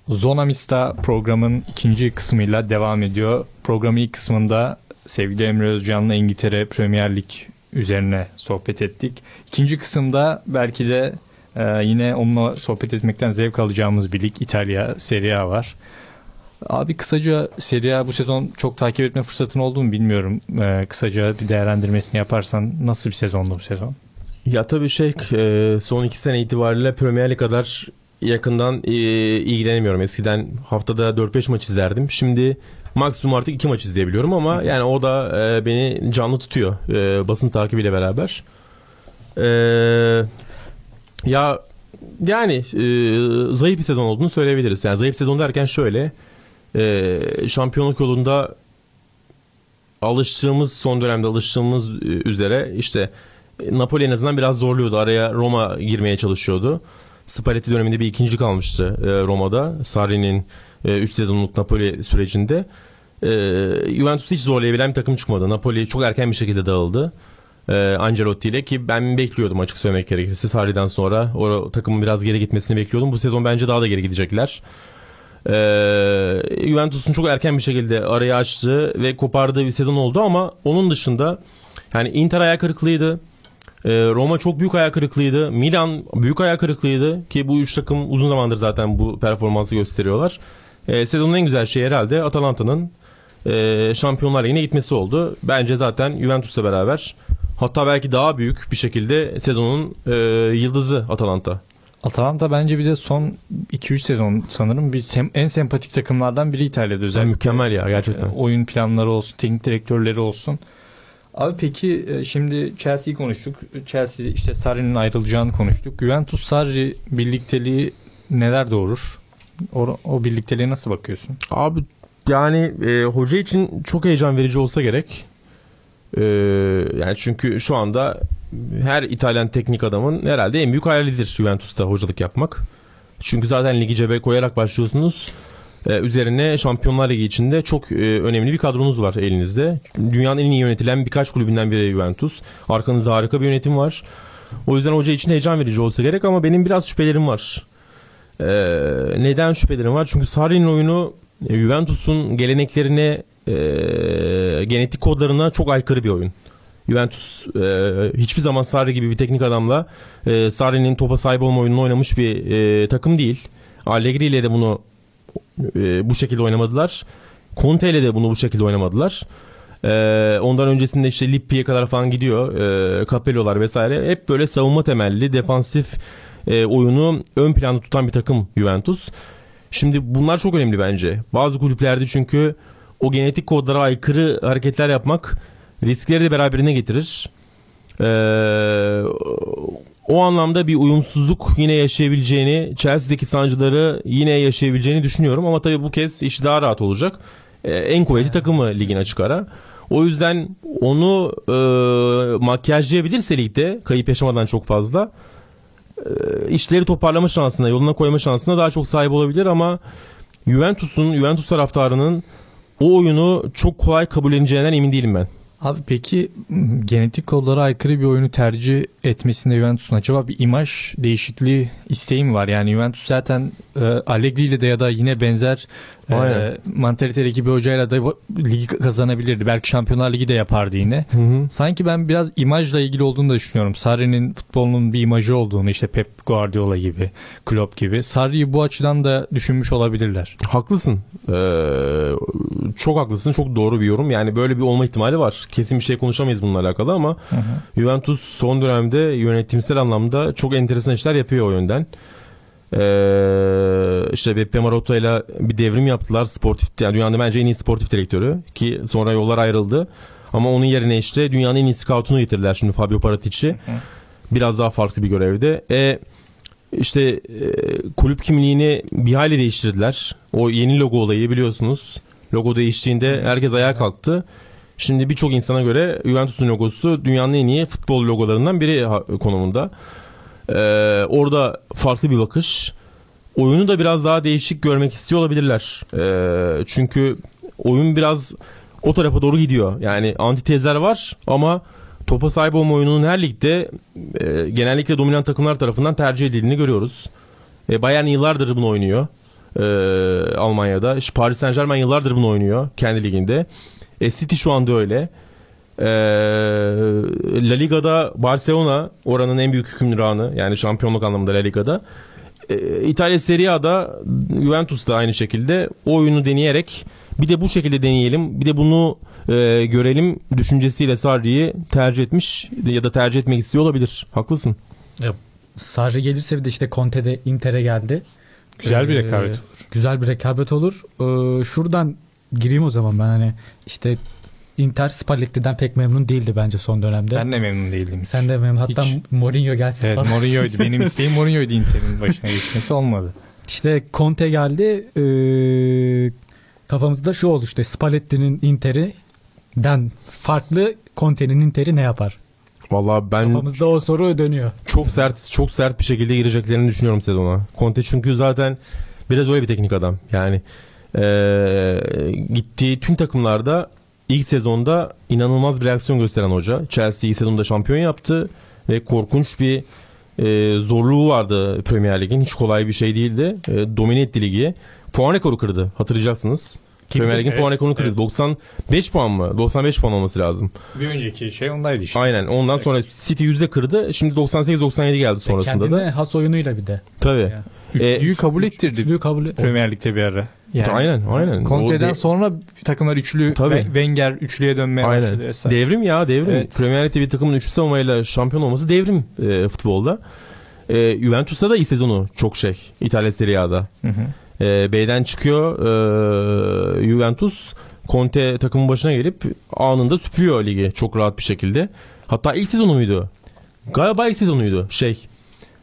Zonamista programın ikinci kısmıyla devam ediyor. Programın ilk kısmında sevgili Emre Özcan'la İngiltere Premier Lig üzerine sohbet ettik. İkinci kısımda belki de e, yine onunla sohbet etmekten zevk alacağımız bir lig İtalya Serie A var. Abi kısaca Serie A bu sezon çok takip etme fırsatın oldu mu bilmiyorum. E, kısaca bir değerlendirmesini yaparsan nasıl bir sezondu bu sezon? Ya tabii şey son iki sene itibariyle Premier Lig kadar yakından e, ilgilenemiyorum. Eskiden haftada 4-5 maç izlerdim. Şimdi maksimum artık 2 maç izleyebiliyorum ama yani o da e, beni canlı tutuyor e, basın takibiyle beraber. E, ya yani e, zayıf bir sezon olduğunu söyleyebiliriz. Yani zayıf sezon derken şöyle e, şampiyonluk yolunda alıştığımız son dönemde alıştığımız e, üzere işte Napoli en azından biraz zorluyordu. Araya Roma girmeye çalışıyordu. Spalletti döneminde bir ikinci kalmıştı e, Roma'da. Sarri'nin 3 sezonluk Napoli sürecinde. E, Juventus hiç zorlayabilen bir takım çıkmadı. Napoli çok erken bir şekilde dağıldı. E, Ancelotti ile ki ben bekliyordum açık söylemek gerekirse. Sarri'den sonra o takımın biraz geri gitmesini bekliyordum. Bu sezon bence daha da geri gidecekler. E, Juventus'un çok erken bir şekilde arayı açtığı ve kopardığı bir sezon oldu ama onun dışında yani Inter ayak kırıklığıydı. Ee, Roma çok büyük ayak kırıklığıydı. Milan büyük ayak kırıklığıydı ki bu üç takım uzun zamandır zaten bu performansı gösteriyorlar. Ee, sezonun en güzel şeyi herhalde Atalanta'nın e, Şampiyonlar Ligi'ne gitmesi oldu. Bence zaten Juventus'la beraber hatta belki daha büyük bir şekilde sezonun e, yıldızı Atalanta. Atalanta bence bir de son 2-3 sezon sanırım bir sem- en sempatik takımlardan biri İtalya'da özellikle. Mükemmel ya gerçekten. E, Oyun planları olsun, teknik direktörleri olsun. Abi peki e, şimdi Chelsea'yi konuştuk. Chelsea işte Sarri'nin ayrılacağını konuştuk. Juventus Sarri birlikteliği neler doğurur? O, o birlikteliğe nasıl bakıyorsun? Abi yani e, hoca için çok heyecan verici olsa gerek. E, yani çünkü şu anda her İtalyan teknik adamın herhalde en büyük hayalidir Juventus'ta hocalık yapmak. Çünkü zaten ligi cebe koyarak başlıyorsunuz. E, üzerine Şampiyonlar Ligi içinde çok e, önemli bir kadronuz var elinizde. Dünyanın en iyi yönetilen birkaç kulübünden biri Juventus. Arkanızda harika bir yönetim var. O yüzden hoca için heyecan verici olsa gerek ama benim biraz şüphelerim var. E, neden şüphelerim var? Çünkü Sarri'nin oyunu Juventus'un geleneklerine, genetik kodlarına çok aykırı bir oyun. Juventus e, hiçbir zaman Sarri gibi bir teknik adamla e, Sarri'nin topa sahip olma oyununu oynamış bir e, takım değil. Allegri ile de bunu e, bu şekilde oynamadılar. Conte ile de bunu bu şekilde oynamadılar. E, ondan öncesinde işte Lippi'ye kadar falan gidiyor. E, Capello'lar vesaire. Hep böyle savunma temelli, defansif e, oyunu ön planda tutan bir takım Juventus. Şimdi bunlar çok önemli bence. Bazı kulüplerde çünkü o genetik kodlara aykırı hareketler yapmak riskleri de beraberine getirir. Ee, o anlamda bir uyumsuzluk yine yaşayabileceğini, Chelsea'deki sancıları yine yaşayabileceğini düşünüyorum. Ama tabii bu kez iş daha rahat olacak. Ee, en kuvvetli takımı ligin açık ara. O yüzden onu e, makyajlayabilirse ligde kayıp yaşamadan çok fazla e, işleri toparlama şansına, yoluna koyma şansına daha çok sahip olabilir ama Juventus'un, Juventus taraftarının o oyunu çok kolay kabulleneceğinden emin değilim ben. Abi peki m, genetik kodlara aykırı bir oyunu tercih etmesinde Juventus'un acaba bir imaj değişikliği isteği mi var? Yani Juventus zaten e, Allegri ile de ya da yine benzer e, Aynen. mantalitedeki bir hocayla da ligi kazanabilirdi. Belki Şampiyonlar Ligi de yapardı yine. Sanki ben biraz imajla ilgili olduğunu da düşünüyorum. Sarri'nin futbolunun bir imajı olduğunu işte Pep Guardiola gibi, Klopp gibi. Sarri'yi bu açıdan da düşünmüş olabilirler. Haklısın. Ee, çok haklısın. Çok doğru bir yorum. Yani böyle bir olma ihtimali var. Kesin bir şey konuşamayız bununla alakalı ama Juventus son dönemde yönetimsel anlamda çok enteresan işler yapıyor o yönden. Ee, işte Beppe Marotta ile bir devrim yaptılar. Sportif, yani dünyanın bence en iyi sportif direktörü ki sonra yollar ayrıldı. Ama onun yerine işte dünyanın en iyi scoutunu getirdiler şimdi Fabio Paratic'i. Biraz daha farklı bir görevde. E, işte e, kulüp kimliğini bir hale değiştirdiler. O yeni logo olayı biliyorsunuz. Logo değiştiğinde herkes ayağa kalktı. Şimdi birçok insana göre Juventus'un logosu dünyanın en iyi futbol logolarından biri konumunda. Ee, orada farklı bir bakış. Oyunu da biraz daha değişik görmek istiyor olabilirler. Ee, çünkü oyun biraz o tarafa doğru gidiyor. Yani antitezler var ama topa sahip olma oyununun her ligde e, genellikle dominant takımlar tarafından tercih edildiğini görüyoruz. E, Bayern yıllardır bunu oynuyor. E, Almanya'da. İşte Paris Saint Germain yıllardır bunu oynuyor kendi liginde. E, City şu anda öyle. E, La Liga'da Barcelona oranın en büyük hükümranı yani şampiyonluk anlamında La Liga'da. E, İtalya Serie A'da Juventus da aynı şekilde o oyunu deneyerek bir de bu şekilde deneyelim bir de bunu e, görelim düşüncesiyle Sarri'yi tercih etmiş ya da tercih etmek istiyor olabilir. Haklısın. Sarri gelirse bir de işte Conte de Inter'e geldi. Güzel bir Ee, rekabet olur. Güzel bir rekabet olur. Ee, şuradan gireyim o zaman ben hani işte Inter Spalletti'den pek memnun değildi bence son dönemde. Ben de memnun değildim. Sen de memnun. Hatta Hiç. Mourinho gelsin Evet falan. Mourinho'ydu. Benim isteğim Mourinho'ydu Inter'in başına geçmesi olmadı. İşte Conte geldi. Ee, kafamızda şu oldu işte Spalletti'nin Inter'i'den farklı Conte'nin Inter'i ne yapar? Vallahi ben Kafamızda o soru dönüyor. çok sert çok sert bir şekilde gireceklerini düşünüyorum sezona. Conte çünkü zaten biraz öyle bir teknik adam. Yani eee, gittiği tüm takımlarda ilk sezonda inanılmaz bir reaksiyon gösteren hoca. Chelsea ilk sezonda şampiyon yaptı ve korkunç bir eee, zorluğu vardı Premier Lig'in. Hiç kolay bir şey değildi. Eee, domine etti ligi. Puan rekoru kırdı hatırlayacaksınız. Premier Lig'in Evet, puan rekorunu kırdı. evet. 95 puan mı? 95 puan olması lazım. Bir önceki şey ondaydı işte. Aynen. Ondan sonra City yüzde kırdı. Şimdi 98-97 geldi sonrasında Kendine da. has oyunuyla bir de. Tabii. Yani. Üçlüyü E, kabul ettirdi Üçlüyü kabul. Premier Lig'de bir ara. Aynen, aynen. Conte'den de- sonra takımlar üçlü Tabii. Wenger üçlüye dönmeye başladı Aynen. vesaire. Devrim ya devrim. Evet. Premier Lig'de bir takımın üçlü savunmayla şampiyon olması devrim e, futbolda. e, Juventus'ta da iyi sezonu çok şey. İtalya Serie A'da. Hı hı. E, B'den çıkıyor e, Juventus. Conte takımın başına gelip anında süpürüyor ligi çok rahat bir şekilde. Hatta ilk sezonu muydu? Galiba ilk sezonuydu. Şey.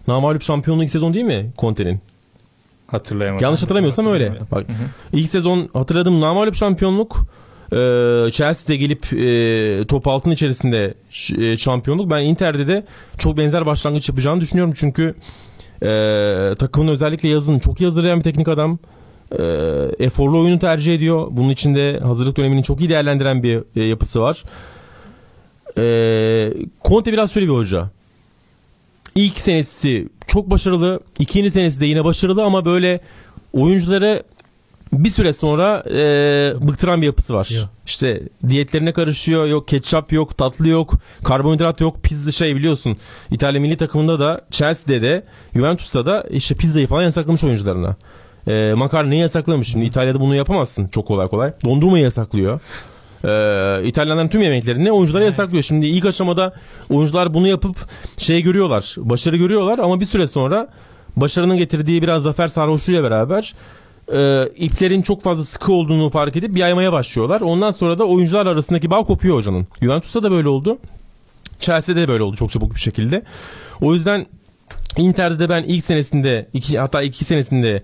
Namalup şampiyonluğu ilk sezon değil mi Conte'nin? Hatırlayamadım. Yanlış hatırlamıyorsam öyle. Bak, ilk sezon hatırladım namalup şampiyonluk. Ee, Chelsea'de gelip e, top altın içerisinde e, şampiyonluk. Ben Inter'de de çok benzer başlangıç yapacağını düşünüyorum. Çünkü e, takımın özellikle yazın çok iyi hazırlayan bir teknik adam. E, eforlu oyunu tercih ediyor. Bunun içinde hazırlık dönemini çok iyi değerlendiren bir e, yapısı var. E, Conte biraz şöyle bir hoca. İlk senesi çok başarılı. ikinci senesi de yine başarılı ama böyle oyuncuları bir süre sonra e, bıktıran bir yapısı var. Yok. İşte diyetlerine karışıyor. Yok ketçap yok, tatlı yok, karbonhidrat yok, pizza şey biliyorsun. İtalya milli takımında da Chelsea'de de Juventus'ta da işte pizzayı falan yasaklamış oyuncularına. E, makarnayı yasaklamış. Şimdi İtalya'da bunu yapamazsın çok kolay kolay. Dondurmayı yasaklıyor. Ee, İtalyanların tüm yemeklerini oyunculara yasaklıyor. Şimdi ilk aşamada oyuncular bunu yapıp şey görüyorlar, başarı görüyorlar ama bir süre sonra başarının getirdiği biraz zafer sarhoşluğuyla beraber e, iplerin çok fazla sıkı olduğunu fark edip yaymaya başlıyorlar. Ondan sonra da oyuncular arasındaki bağ kopuyor hocanın. Juventus'ta da böyle oldu. Chelsea'de de böyle oldu çok çabuk bir şekilde. O yüzden Inter'de de ben ilk senesinde iki, hatta iki senesinde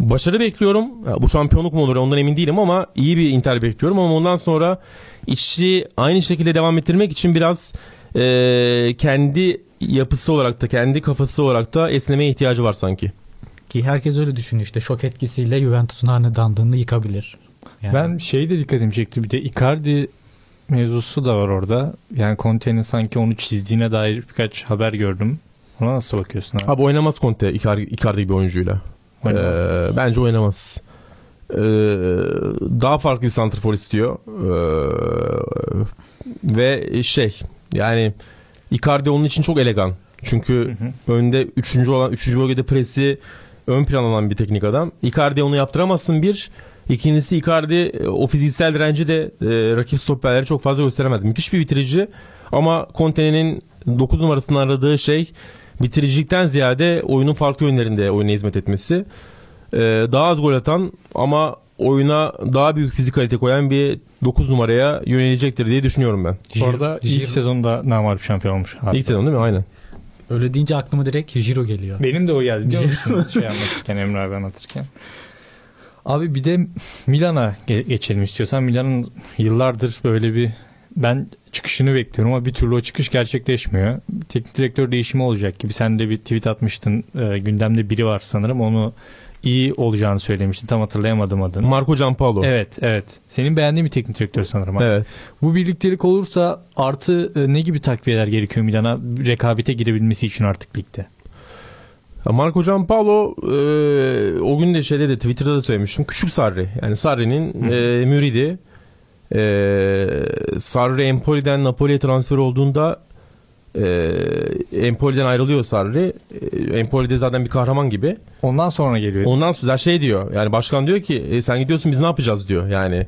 başarı bekliyorum. Bu şampiyonluk mu olur ondan emin değilim ama iyi bir Inter bekliyorum ama ondan sonra işi aynı şekilde devam ettirmek için biraz e, kendi yapısı olarak da kendi kafası olarak da esnemeye ihtiyacı var sanki. Ki herkes öyle düşünüyor işte şok etkisiyle Juventus'un hanedanlığını yıkabilir. Yani Ben şeyi de dikkatimi çekti. Bir de Icardi mevzusu da var orada. Yani Conte'nin sanki onu çizdiğine dair birkaç haber gördüm. Ona nasıl bakıyorsun abi? Abi oynamaz Conte Icardi, Icardi gibi oyuncuyla. Ee, bence oynamaz. Ee, daha farklı bir santrfor istiyor. Ee, ve şey yani Icardi onun için çok elegan. Çünkü önde üçüncü olan üçüncü bölgede presi ön plan alan bir teknik adam. Icardi onu yaptıramazsın bir. İkincisi Icardi e, o fiziksel direnci de e, rakip stoperleri çok fazla gösteremez. Müthiş bir bitirici ama Conte'nin 9 numarasını aradığı şey bitiricilikten ziyade oyunun farklı yönlerinde oyuna hizmet etmesi. Ee, daha az gol atan ama oyuna daha büyük fizikalite koyan bir 9 numaraya yönelecektir diye düşünüyorum ben. Orada ilk sezonda namalup şampiyon olmuş. Hatta. İlk sezon değil mi? Aynen. öyle deyince aklıma direkt Jiro geliyor. Benim de o geldi biliyor musun? şey anlatırken Emre abi anlatırken. Abi bir de Milan'a ge- geçelim istiyorsan. Milan'ın yıllardır böyle bir ben çıkışını bekliyorum ama bir türlü o çıkış gerçekleşmiyor. Teknik direktör değişimi olacak gibi. Sen de bir tweet atmıştın. Ee, gündemde biri var sanırım. Onu iyi olacağını söylemiştin. Tam hatırlayamadım adını. Marco Giampaolo. Evet, evet. Senin beğendiğin bir teknik direktör sanırım. abi. Evet. Bu birliktelik olursa artı e, ne gibi takviyeler gerekiyor Milan'a rekabete girebilmesi için artık ligde? Marco Giampaolo e, o gün de şeyde de Twitter'da da söylemiştim. Küçük Sarri. Yani Sarri'nin e, müridi. E, Sarri Empoli'den Napoli'ye transfer olduğunda e, Empoli'den ayrılıyor Sarri. E, Empoli'de zaten bir kahraman gibi. Ondan sonra geliyor. Ondan sonra şey diyor. Yani başkan diyor ki e, sen gidiyorsun biz ne yapacağız diyor. Yani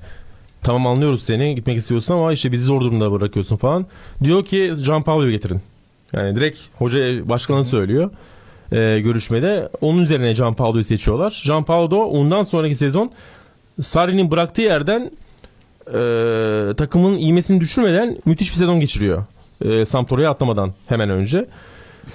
tamam anlıyoruz seni gitmek istiyorsun ama işte bizi zor durumda bırakıyorsun falan. Diyor ki Gianpaolo'yu getirin. Yani direkt hoca başkanı söylüyor e, görüşmede. Onun üzerine Gianpaolo'yu seçiyorlar. Gianpaolo da ondan sonraki sezon Sarri'nin bıraktığı yerden e, takımın iğmesini düşürmeden müthiş bir sezon geçiriyor. E, Sampdoria'ya atlamadan hemen önce.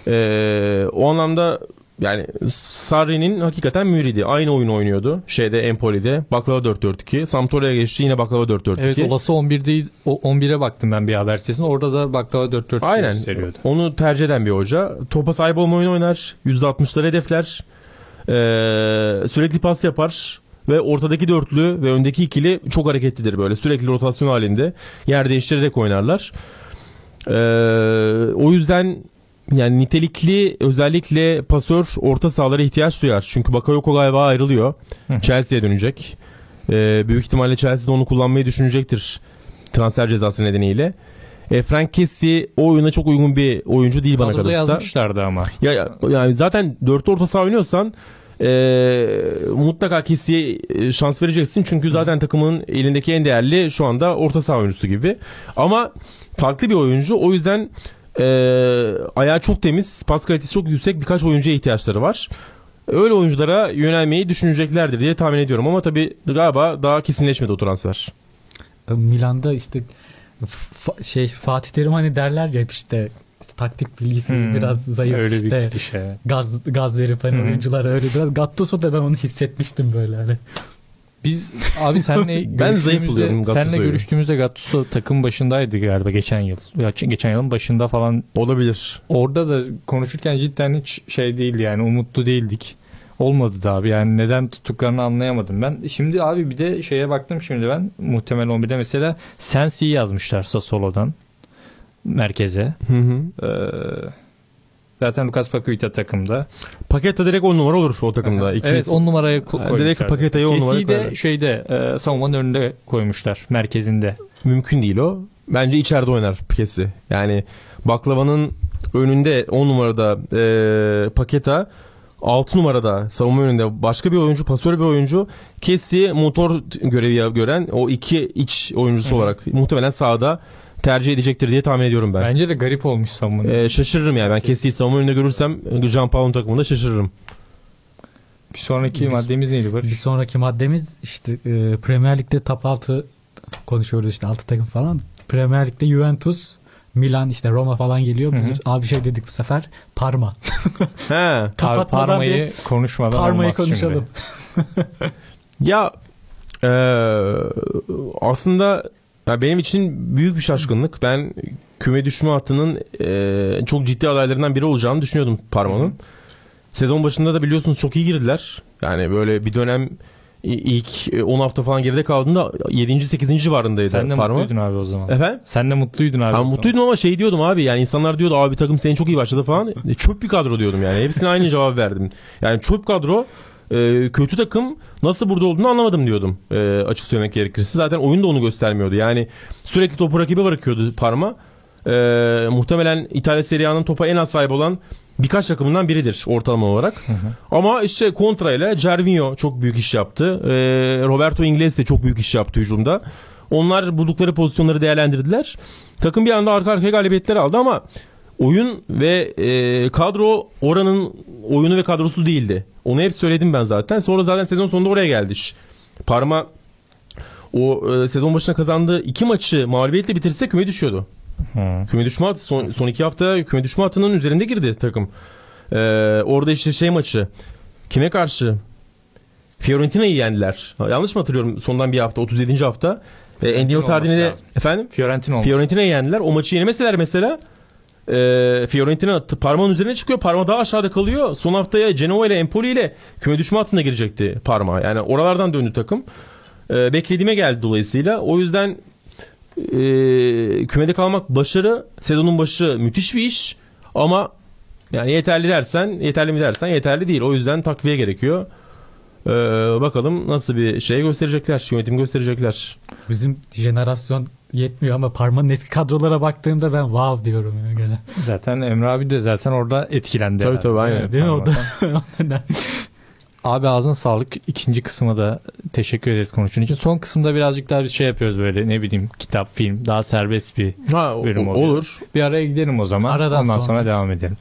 E, o anlamda yani Sarri'nin hakikaten müridi. Aynı oyunu oynuyordu. Şeyde Empoli'de. Baklava 4-4-2. Sampdoria'ya geçti yine baklava 4-4-2. Evet olası 11 değil o 11'e baktım ben bir haber sitesine. Orada da baklava 4-4 Aynen. gösteriyordu. Onu tercih eden bir hoca. Topa sahip olma oyunu oynar. %60'ları hedefler. Ee, sürekli pas yapar. Ve ortadaki dörtlü ve öndeki ikili çok hareketlidir böyle. Sürekli rotasyon halinde. Yer değiştirerek oynarlar. Ee, o yüzden yani nitelikli özellikle pasör orta sahalara ihtiyaç duyar. Çünkü Bakayoko galiba ayrılıyor. Chelsea'ye dönecek. Ee, büyük ihtimalle Chelsea'de onu kullanmayı düşünecektir. Transfer cezası nedeniyle. E, Frank Kessie o oyuna çok uygun bir oyuncu değil bana Kadroda kalırsa. yazmışlardı ama. Ya, ya- yani zaten dörtte orta saha oynuyorsan e, mutlaka Kessie'ye e, şans vereceksin. Çünkü zaten takımın elindeki en değerli şu anda orta saha oyuncusu gibi. Ama farklı bir oyuncu. O yüzden e, ayağı çok temiz, pas kalitesi çok yüksek birkaç oyuncuya ihtiyaçları var. Öyle oyunculara yönelmeyi düşüneceklerdir diye tahmin ediyorum ama tabii galiba daha kesinleşmedi o transfer. Milan'da işte şey Fatih Terim hani derler ya işte taktik bilgisi Hmm, biraz zayıf Öyle işte bir klişe. gaz gaz verip hani hı. oyuncular öyle biraz Gattuso da ben onu hissetmiştim böyle hani. Biz abi senle Ben zayıf buluyorum senle görüştüğümüzde Gattuso takım başındaydı galiba geçen yıl. Geçen yılın başında falan Olabilir. orada da konuşurken cidden hiç şey değildi yani umutlu değildik. Olmadı da abi yani neden tuttuklarını anlayamadım ben. Şimdi abi bir de şeye baktım şimdi ben muhtemel 11'de mesela Sensi'yi yazmışlar Sassuolo'dan merkeze. Hı hı. Ee, zaten Lucas Paqueta takımda. Paketa direkt 10 numara olur o takımda. İki, Evet 10 numaraya koymuşlar. direkt numaraya Kesi'yi de koyarlar. şeyde e, savunmanın önünde koymuşlar merkezinde. Mümkün değil o. Bence içeride oynar Pikesi. Yani baklavanın önünde 10 numarada e, Paketa 6 numarada savunma önünde başka bir oyuncu, pasör bir oyuncu. Kesi motor görevi gören o iki iç oyuncusu Hı olarak muhtemelen sahada tercih edecektir diye tahmin ediyorum ben. Bence de garip olmuş savunmanın. E, şaşırırım yani ben Kesi'yi savunma önünde görürsem Jean Paul'un takımında şaşırırım. Bir sonraki Bir- maddemiz neydi Bir Barış? sonraki maddemiz işte e, Premier Lig'de top 6 konuşuyoruz işte 6 takım falan. Premier Lig'de Juventus, Milan işte Roma falan geliyor. Biz Hı hı. abi şey dedik bu sefer Parma. He. Kapatmadan Parma'yı konuşmadan Parma'yı olmaz konuşalım. şimdi. Ya eee, aslında ya benim için büyük bir şaşkınlık. Ben küme düşme hattının eee, çok ciddi adaylarından biri olacağını düşünüyordum Parma'nın. Sezon başında da biliyorsunuz çok iyi girdiler. Yani böyle bir dönem ilk e, 10 hafta falan geride kaldığında 7. 8. civarındaydı Sen de Parma. mutluydun abi o zaman. Efendim? Sen de mutluydun abi. Ben mutluydum ama şey diyordum abi yani insanlar diyordu abi takım senin çok iyi başladı falan. E, Çöp bir kadro diyordum yani. Hepsine aynı cevap verdim. Yani çöp kadro e, kötü takım nasıl burada olduğunu anlamadım diyordum. E, açık söylemek gerekirse. Zaten oyun da onu göstermiyordu. Yani sürekli topu rakibe bırakıyordu Parma. E, muhtemelen İtalya Serie A'nın topa en az sahip olan birkaç takımından biridir ortalama olarak. Ama işte kontra ile Cervinho çok büyük iş yaptı. E, Roberto Ingles de çok büyük iş yaptı hücumda. Onlar buldukları pozisyonları değerlendirdiler. Takım bir anda arka arkaya galibiyetler aldı ama oyun ve e, kadro oranın oyunu ve kadrosu değildi. Onu hep söyledim ben zaten. Sonra zaten sezon sonunda oraya geldi. Parma o e, sezon başına kazandığı iki maçı mağlubiyetle bitirse küme düşüyordu. Hı. Küme düşme hattı son, son iki hafta küme düşme hattının üzerinde girdi takım. Ee, orada işte şey maçı kime karşı? Fiorentina'yı yendiler. Yanlış mı hatırlıyorum? Sondan bir hafta 37. hafta. Ee, Endil lazım. efendim Fiorentina. Fiorentina'yı yendiler. O maçı yenemeseler mesela e, Fiorentina Parma'nın üzerine çıkıyor. Parma daha aşağıda kalıyor. Son haftaya Genoa ile Empoli ile küme düşme hattına girecekti Parma. Yani oralardan döndü takım. E, beklediğime geldi dolayısıyla. O yüzden e, kümede kalmak başarı. Sezonun başı müthiş bir iş. Ama yani yeterli dersen, yeterli mi dersen yeterli değil. O yüzden takviye gerekiyor. E, bakalım nasıl bir şey gösterecekler, yönetim gösterecekler. Bizim jenerasyon yetmiyor ama Parma'nın eski kadrolara baktığımda ben wow diyorum yani gene. Zaten Emre abi de zaten orada etkilendi. Tabii tabii, aynen. Değil mi o da? Abi ağzına sağlık. İkinci kısma da teşekkür ederiz konuştuğun için. Son kısımda birazcık daha bir şey yapıyoruz böyle ne bileyim kitap, film daha serbest bir Ha, bölüm oluyor. olur. Bir araya gidelim o zaman. Aradan Ondan sonra. sonra devam edelim.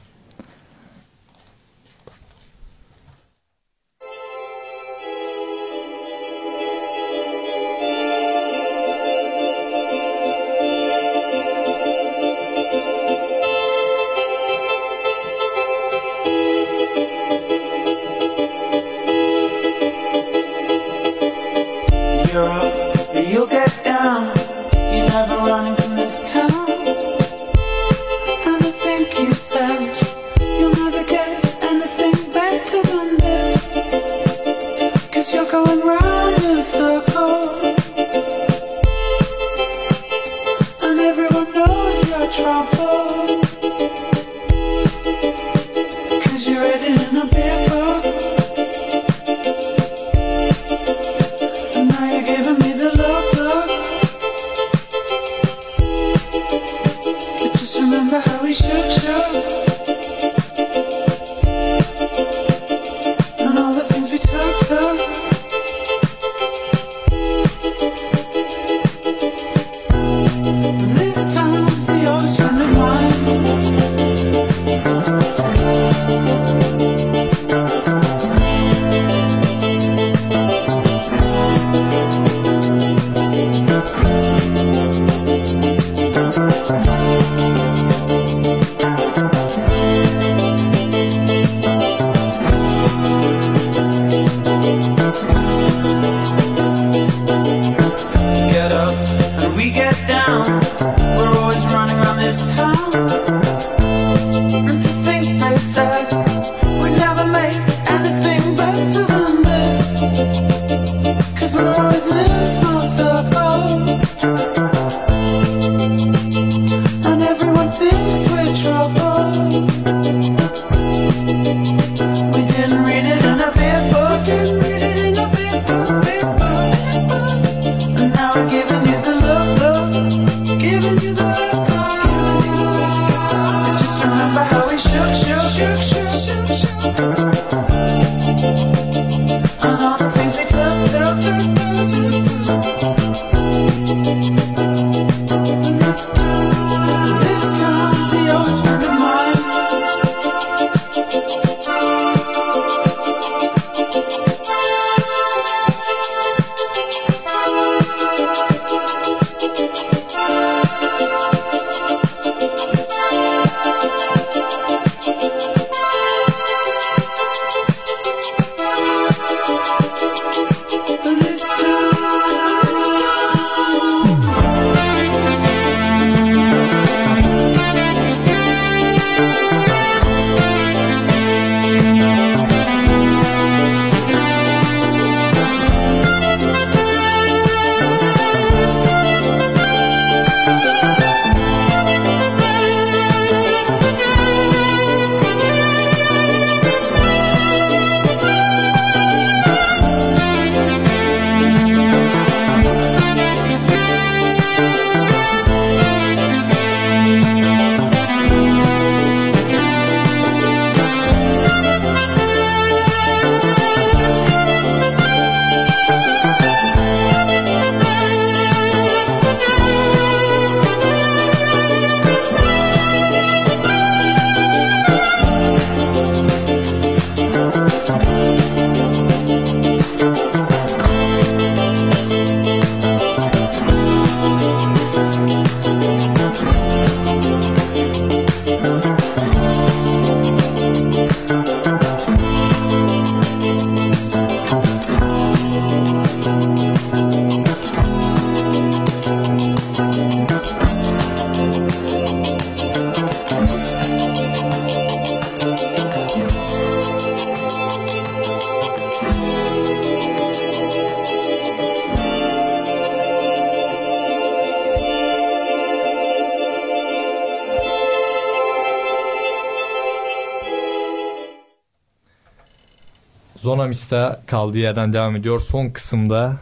Kaldığı yerden devam ediyor. Son kısımda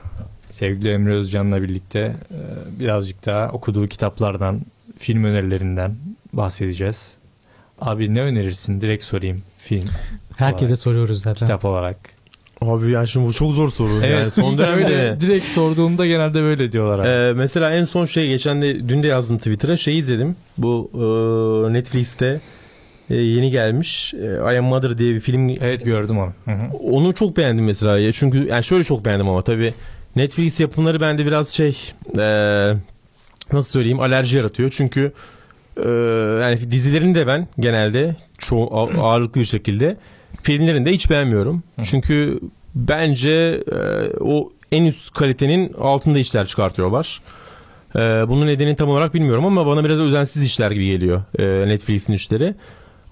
sevgili Emre Özcan'la birlikte e, birazcık daha okuduğu kitaplardan, film önerilerinden bahsedeceğiz. Abi ne önerirsin? Direkt sorayım. Film, Herkese olarak, soruyoruz zaten. kitap olarak. Abi yani şimdi bu çok zor soru. yani son dönemde direkt sorduğumda genelde böyle diyorlar abi. Ee, mesela en son şey geçen de dün de yazdım Twitter'a şey izledim. Bu e, Netflix'te e, yeni gelmiş e, I Am Mother diye bir film. Evet gördüm onu. Hı hı. Onu çok beğendim mesela. Ya çünkü yani şöyle çok beğendim ama tabii Netflix yapımları bende biraz şey e, nasıl söyleyeyim alerji yaratıyor. Çünkü e, yani dizilerini de ben genelde çoğu ağırlıklı bir şekilde filmlerini de hiç beğenmiyorum. Çünkü bence e, o en üst kalitenin altında işler çıkartıyorlar. E, bunun nedenini tam olarak bilmiyorum ama bana biraz özensiz işler gibi geliyor e, Netflix'in işleri.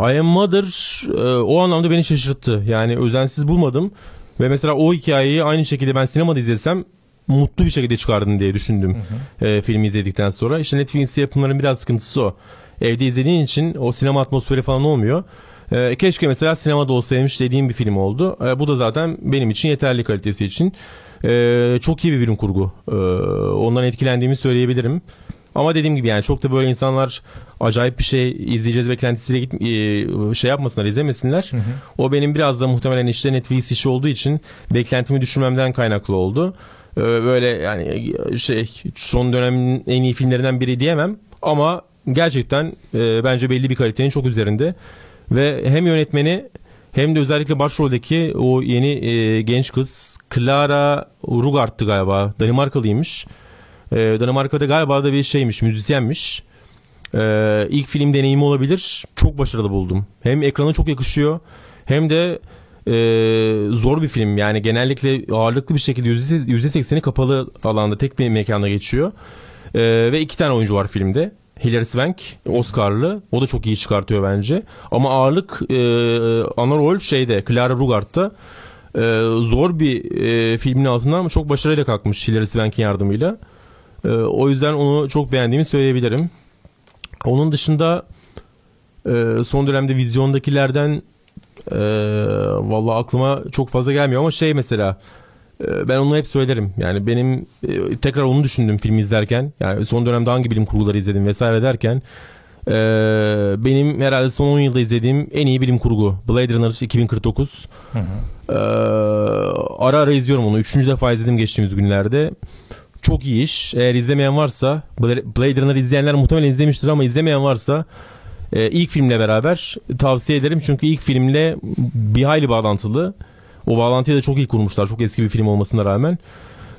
I Am Mother e, o anlamda beni şaşırttı. Yani özensiz bulmadım. Ve mesela o hikayeyi aynı şekilde ben sinemada izlesem mutlu bir şekilde çıkardım diye düşündüm e, filmi izledikten sonra. İşte Netflix yapımlarının biraz sıkıntısı o. Evde izlediğin için o sinema atmosferi falan olmuyor. E, keşke mesela sinemada olsaymış dediğim bir film oldu. E, bu da zaten benim için yeterli kalitesi için. E, çok iyi bir bilim kurgu. E, ondan etkilendiğimi söyleyebilirim. Ama dediğim gibi yani çok da böyle insanlar acayip bir şey izleyeceğiz beklentisiyle git e, şey yapmasınlar, izlemesinler. O benim biraz da muhtemelen işte Netflix işi olduğu için beklentimi düşürmemden kaynaklı oldu. E, Böyle yani şey son dönemin en iyi filmlerinden biri diyemem ama gerçekten e, bence belli bir kalitenin çok üzerinde ve hem yönetmeni hem de özellikle başroldeki o yeni e, genç kız Clara Rugart'tı galiba Danimarkalıymış. E, Danimarka'da galiba da bir şeymiş müzisyenmiş. E, ilk film deneyimi olabilir. Çok başarılı buldum. Hem ekrana çok yakışıyor hem de e, zor bir film. Yani genellikle ağırlıklı bir şekilde %80'i kapalı alanda tek bir mekanda geçiyor. Ee, ve iki tane oyuncu var filmde. Hilary Swank Oscar'lı. O da çok iyi çıkartıyor bence. Ama ağırlık e, ana rol şeyde Clara Rugart'ta. E, zor bir e, filmin altından çok başarıyla kalkmış Hilary Swank'in yardımıyla. E, o yüzden onu çok beğendiğimi söyleyebilirim. Onun dışında e, son dönemde vizyondakilerden e, vallahi aklıma çok fazla gelmiyor ama şey mesela e, ben onu hep söylerim. Yani benim e, tekrar onu düşündüm filmi izlerken. Yani son dönemde hangi bilim kurguları izledim vesaire derken e, benim herhalde son 10 yılda izlediğim en iyi bilim kurgu Blade Runner 2049. Hı hı. Ara ara izliyorum onu. Üçüncü defa izledim geçtiğimiz günlerde. Çok iyi iş. Eğer izlemeyen varsa Blade Runner izleyenler muhtemelen izlemiştir ama izlemeyen varsa e, ilk filmle beraber tavsiye ederim. Çünkü ilk filmle bir hayli bağlantılı. O bağlantıyı da çok iyi kurmuşlar. Çok eski bir film olmasına rağmen.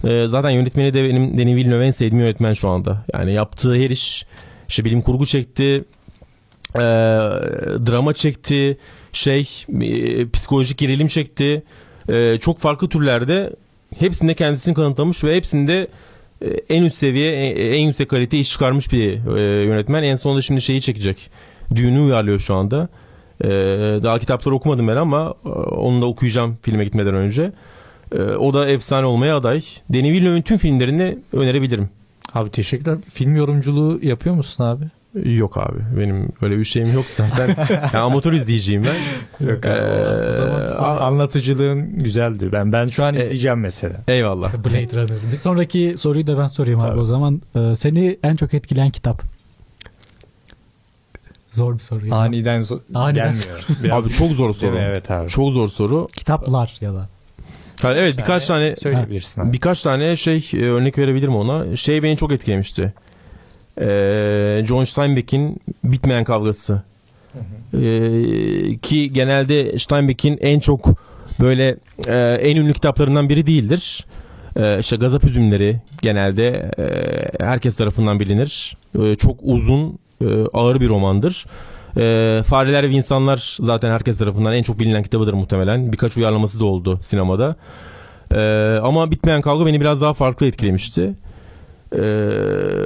E, zaten yönetmeni de benim Denis Villeneuve en sevdiğim yönetmen şu anda. Yani yaptığı her iş işte bilim kurgu çekti. e, drama çekti. Şey psikolojik gerilim çekti. Çok farklı türlerde hepsinde kendisini kanıtlamış ve hepsinde en üst seviye e, en yüksek kalite iş çıkarmış bir e, yönetmen. En sonunda şimdi şeyi çekecek. Düğünü uyarlıyor şu anda. E, daha kitapları okumadım ben ama onu da okuyacağım filme gitmeden önce. O da efsane olmaya aday. Denis Villeneuve'ün tüm filmlerini önerebilirim. Abi teşekkürler. Film yorumculuğu yapıyor musun abi? Yok abi benim öyle bir şeyim yok zaten. yani amatör izleyiciyim ben. Yok abi, zaman Ee, an- anlatıcılığın güzeldir. Ben ben şu an E- izleyeceğim mesela. Eyvallah. Blade Runner. Bir sonraki soruyu da ben sorayım abi Tabii. o zaman. Ee, seni en çok etkileyen kitap? Zor bir soru. ya. Aniden, zo- Aniden gelmiyor. Biraz- Abi çok zor soru. Evet abi. Çok zor soru. Kitaplar ya da. Yani evet birkaç tane Söyleyebilirsin abi. birkaç tane şey e, örnek verebilirim ona. Şey beni çok etkilemişti. Ee, John Steinbeck'in Bitmeyen Kavgası. Ee, ki genelde Steinbeck'in en çok böyle e, en ünlü kitaplarından biri değildir. Ee, işte Gazap Üzümleri genelde e, herkes tarafından bilinir. Çok uzun, e, ağır bir romandır. Ee, Fareler ve İnsanlar zaten herkes tarafından en çok bilinen kitabıdır muhtemelen. Birkaç uyarlaması da oldu sinemada. Ee, ama Bitmeyen Kavga beni biraz daha farklı etkilemişti. Ee,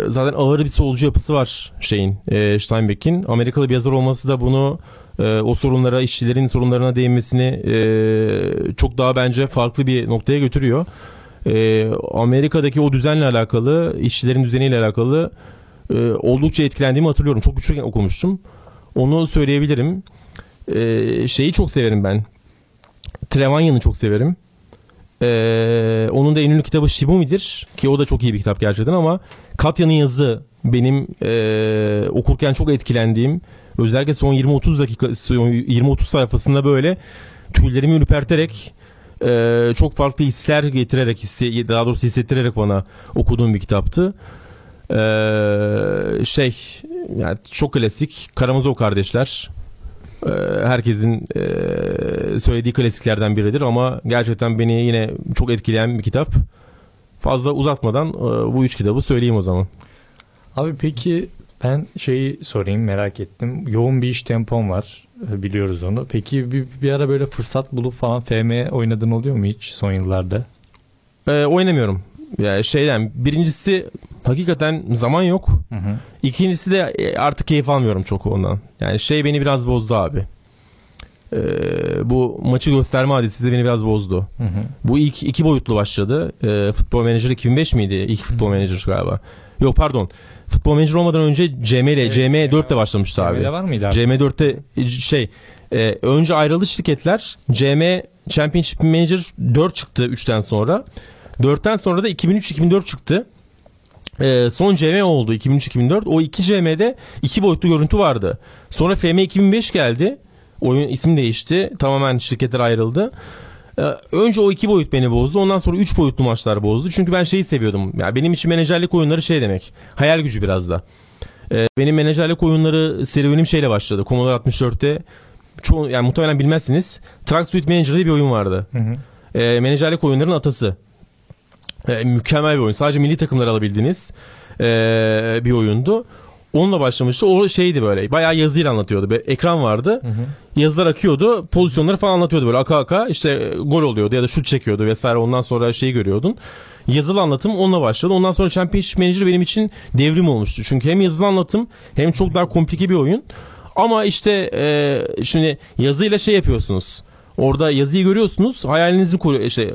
zaten ağır bir solcu yapısı var şeyin e, Steinbeck'in. Amerikalı bir yazar olması da bunu e, o sorunlara, işçilerin sorunlarına değinmesini e, çok daha bence farklı bir noktaya götürüyor. E, Amerika'daki o düzenle alakalı, işçilerin düzeniyle alakalı e, oldukça etkilendiğimi hatırlıyorum. Çok küçükken okumuştum. Onu söyleyebilirim. E, şeyi çok severim ben. Trevanya'nı çok severim. Ee, onun da en ünlü kitabı Shibumi'dir ki o da çok iyi bir kitap gerçekten ama Katya'nın yazı benim e, okurken çok etkilendiğim özellikle son 20-30 dakika son 20-30 sayfasında böyle tüylerimi ürperterek e, çok farklı hisler getirerek hissi, daha doğrusu hissettirerek bana okuduğum bir kitaptı. Ee, şey yani çok klasik Karamazov kardeşler herkesin e, söylediği klasiklerden biridir ama gerçekten beni yine çok etkileyen bir kitap. Fazla uzatmadan e, bu üç kitabı söyleyeyim o zaman. Abi peki ben şeyi sorayım merak ettim. Yoğun bir iş tempon var. e, Biliyoruz onu. Peki bir, bir ara böyle fırsat bulup falan FM oynadığın oluyor mu hiç son yıllarda? Ee, oynamıyorum. Yani şeyden birincisi hakikaten zaman yok. Hı hı. İkincisi de e, artık keyif almıyorum çok ondan. Yani şey beni biraz bozdu abi. Ee, bu maçı gösterme hadisi de beni biraz bozdu. Hı hı. Bu ilk iki boyutlu başladı. Ee, Futbol Manager 2005 miydi? İlk Futbol Manager galiba. Yok pardon. Futbol Manager olmadan önce CM ile Evet, CM4 ile başlamıştı abi. CM'de var mıydı abi? CM4'te şey e, önce ayrıldı şirketler. CM Championship Manager 4 çıktı 3'ten sonra. 4'ten sonra da 2003-2004 çıktı. E, son CM oldu 2003-2004. O iki CM'de iki boyutlu görüntü vardı. Sonra FM 2005 geldi. Oyun isim değişti. Tamamen şirketler ayrıldı. Ee, Önce o iki boyut beni bozdu. Ondan sonra üç boyutlu maçlar bozdu. Çünkü ben şeyi seviyordum. Ya benim için menajerlik oyunları şey demek. Hayal gücü biraz da. Ee, benim menajerlik oyunları serüvenim şeyle başladı. Commodore 64'te çoğu yani muhtemelen bilmezsiniz. Truck Suite Manager diye bir oyun vardı. Hı hı. Ee, menajerlik oyunların atası. Ee, mükemmel bir oyun. Sadece milli takımları alabildiğiniz ee, bir oyundu. Onunla başlamıştı. O şeydi böyle. Bayağı yazıyla anlatıyordu. Bir ekran vardı. Yazılar akıyordu. Pozisyonları falan anlatıyordu böyle aka aka. İşte e, gol oluyordu ya da şut çekiyordu vesaire. Ondan sonra şeyi görüyordun. Yazılı anlatım onunla başladı. Ondan sonra Championship Manager benim için devrim olmuştu. Çünkü hem yazılı anlatım hem çok daha komplike bir oyun. Ama işte e, şimdi yazıyla şey yapıyorsunuz. Orada yazıyı görüyorsunuz. Hayalinizi kuruyor. işte e,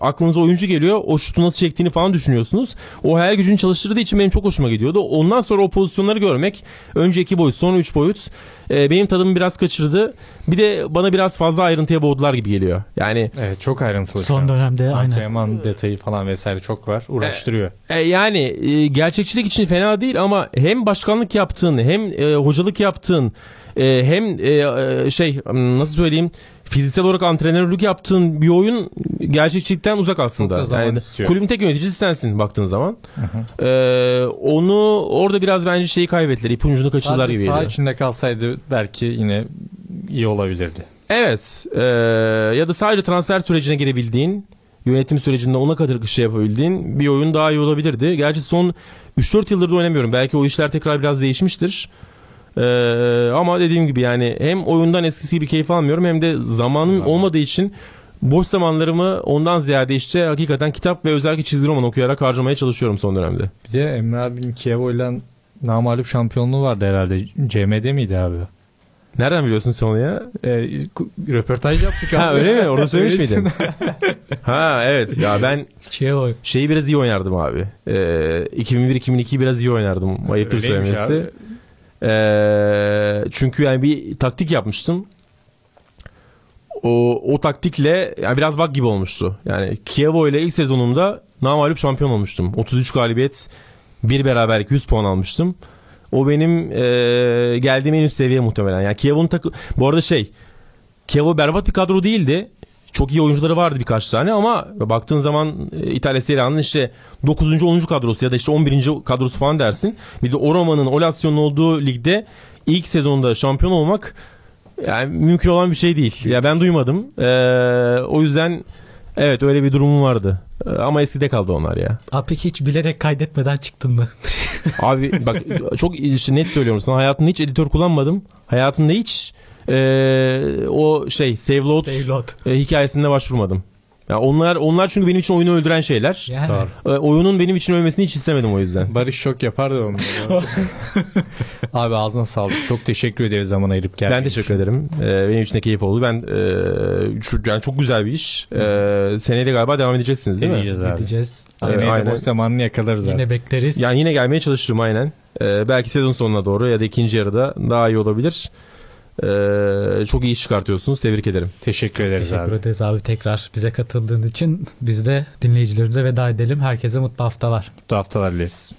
aklınıza oyuncu geliyor. O şutu nasıl çektiğini falan düşünüyorsunuz. O hayal gücünü çalıştırdığı için benim çok hoşuma gidiyordu. Ondan sonra o pozisyonları görmek önce iki boyut sonra üç boyut e, benim tadımı biraz kaçırdı. Bir de bana biraz fazla ayrıntıya boğdular gibi geliyor. Yani Evet çok ayrıntılı. şu Son an. dönemde aynen. Antrenman detayı falan vesaire çok var. Uğraştırıyor. E, yani e, gerçekçilik için fena değil ama hem başkanlık yaptığın hem e, hocalık yaptığın e, hem e, e, şey nasıl söyleyeyim fiziksel olarak antrenörlük yaptığın bir oyun gerçekçilikten uzak aslında. Yani istiyor. kulübün tek yöneticisi sensin baktığın zaman. E, onu orada biraz bence şeyi kaybettiler. ipucunu kaçırdılar Sadece gibi geliyor. içinde kalsaydı belki yine iyi olabilirdi. Evet. e, ya da sadece transfer sürecine girebildiğin, yönetim sürecinde ona kadar şey yapabildiğin bir oyun daha iyi olabilirdi. Gerçi son 3-4 yıldır da oynamıyorum. Belki o işler tekrar biraz değişmiştir. E, ama dediğim gibi yani hem oyundan eskisi gibi keyif almıyorum hem de zamanım Zaman. olmadığı için boş zamanlarımı ondan ziyade işte hakikaten kitap ve özellikle çizgi roman okuyarak harcamaya çalışıyorum son dönemde. Bir de Emre abinin Kievo'yla namalup şampiyonluğu vardı herhalde. CM'de miydi abi? Nereden biliyorsun sen onu ya? Ee, ku- röportaj yaptık abi. Ha öyle mi? Orada söylemiş miydin? ha evet ya ben o. Şeyi biraz iyi oynardım abi. Ee, 2001-2002'yi biraz iyi oynardım. Ayıptır söylemesi. abi. Ee, çünkü yani bir taktik yapmıştım. O, o taktikle yani biraz bak gibi olmuştu. Yani Kievo ile ilk sezonumda namalup şampiyon olmuştum. 33 galibiyet, bir beraberlik 100 puan almıştım. O benim e, geldiğim en üst seviye muhtemelen. Yani Kievo'nun takı... Bu arada şey, Kievo berbat bir kadro değildi. Çok iyi oyuncuları vardı birkaç tane ama baktığın zaman e, İtalya Serie A'nın işte 9. 10. kadrosu ya da işte 11. kadrosu falan dersin. Bir de o Roma'nın, o Lazio'nun olduğu ligde ilk sezonda şampiyon olmak yani mümkün olan bir şey değil. Ya ben duymadım. Ee, o yüzden evet öyle bir durumum vardı. Ee, ama eskide kaldı onlar ya. Abi peki hiç bilerek kaydetmeden çıktın mı? Abi bak çok net söylüyorum sana. Hayatımda hiç editör kullanmadım. Hayatımda hiç ee, o şey save load Save load. e, hikayesinde başvurmadım. Ya onlar onlar çünkü benim için oyunu öldüren şeyler. Yani. Doğru. E, oyunun benim için ölmesini hiç istemedim o yüzden. Barış şok yapardı onu. abi ağzına sağlık. Çok teşekkür ederiz zaman ayırıp geldiğin Ben teşekkür için. ederim. E, benim için de keyif oldu. Ben e, şu- yani çok güzel bir iş. E, seneye de galiba devam edeceksiniz değil mi? Edeceğiz abi. Gideceğiz. Seneye de Aynen. boş zamanını yakalarız abi. Yine bekleriz. Yani yine gelmeye çalışırım aynen. E, belki sezon sonuna doğru ya da ikinci yarıda daha iyi olabilir. E, çok iyi iş çıkartıyorsunuz. Tebrik ederim. Teşekkür ederiz Teşekkür abi. ederiz abi tekrar bize katıldığın için. Biz de dinleyicilerimize veda edelim. Herkese mutlu haftalar. Mutlu haftalar dileriz.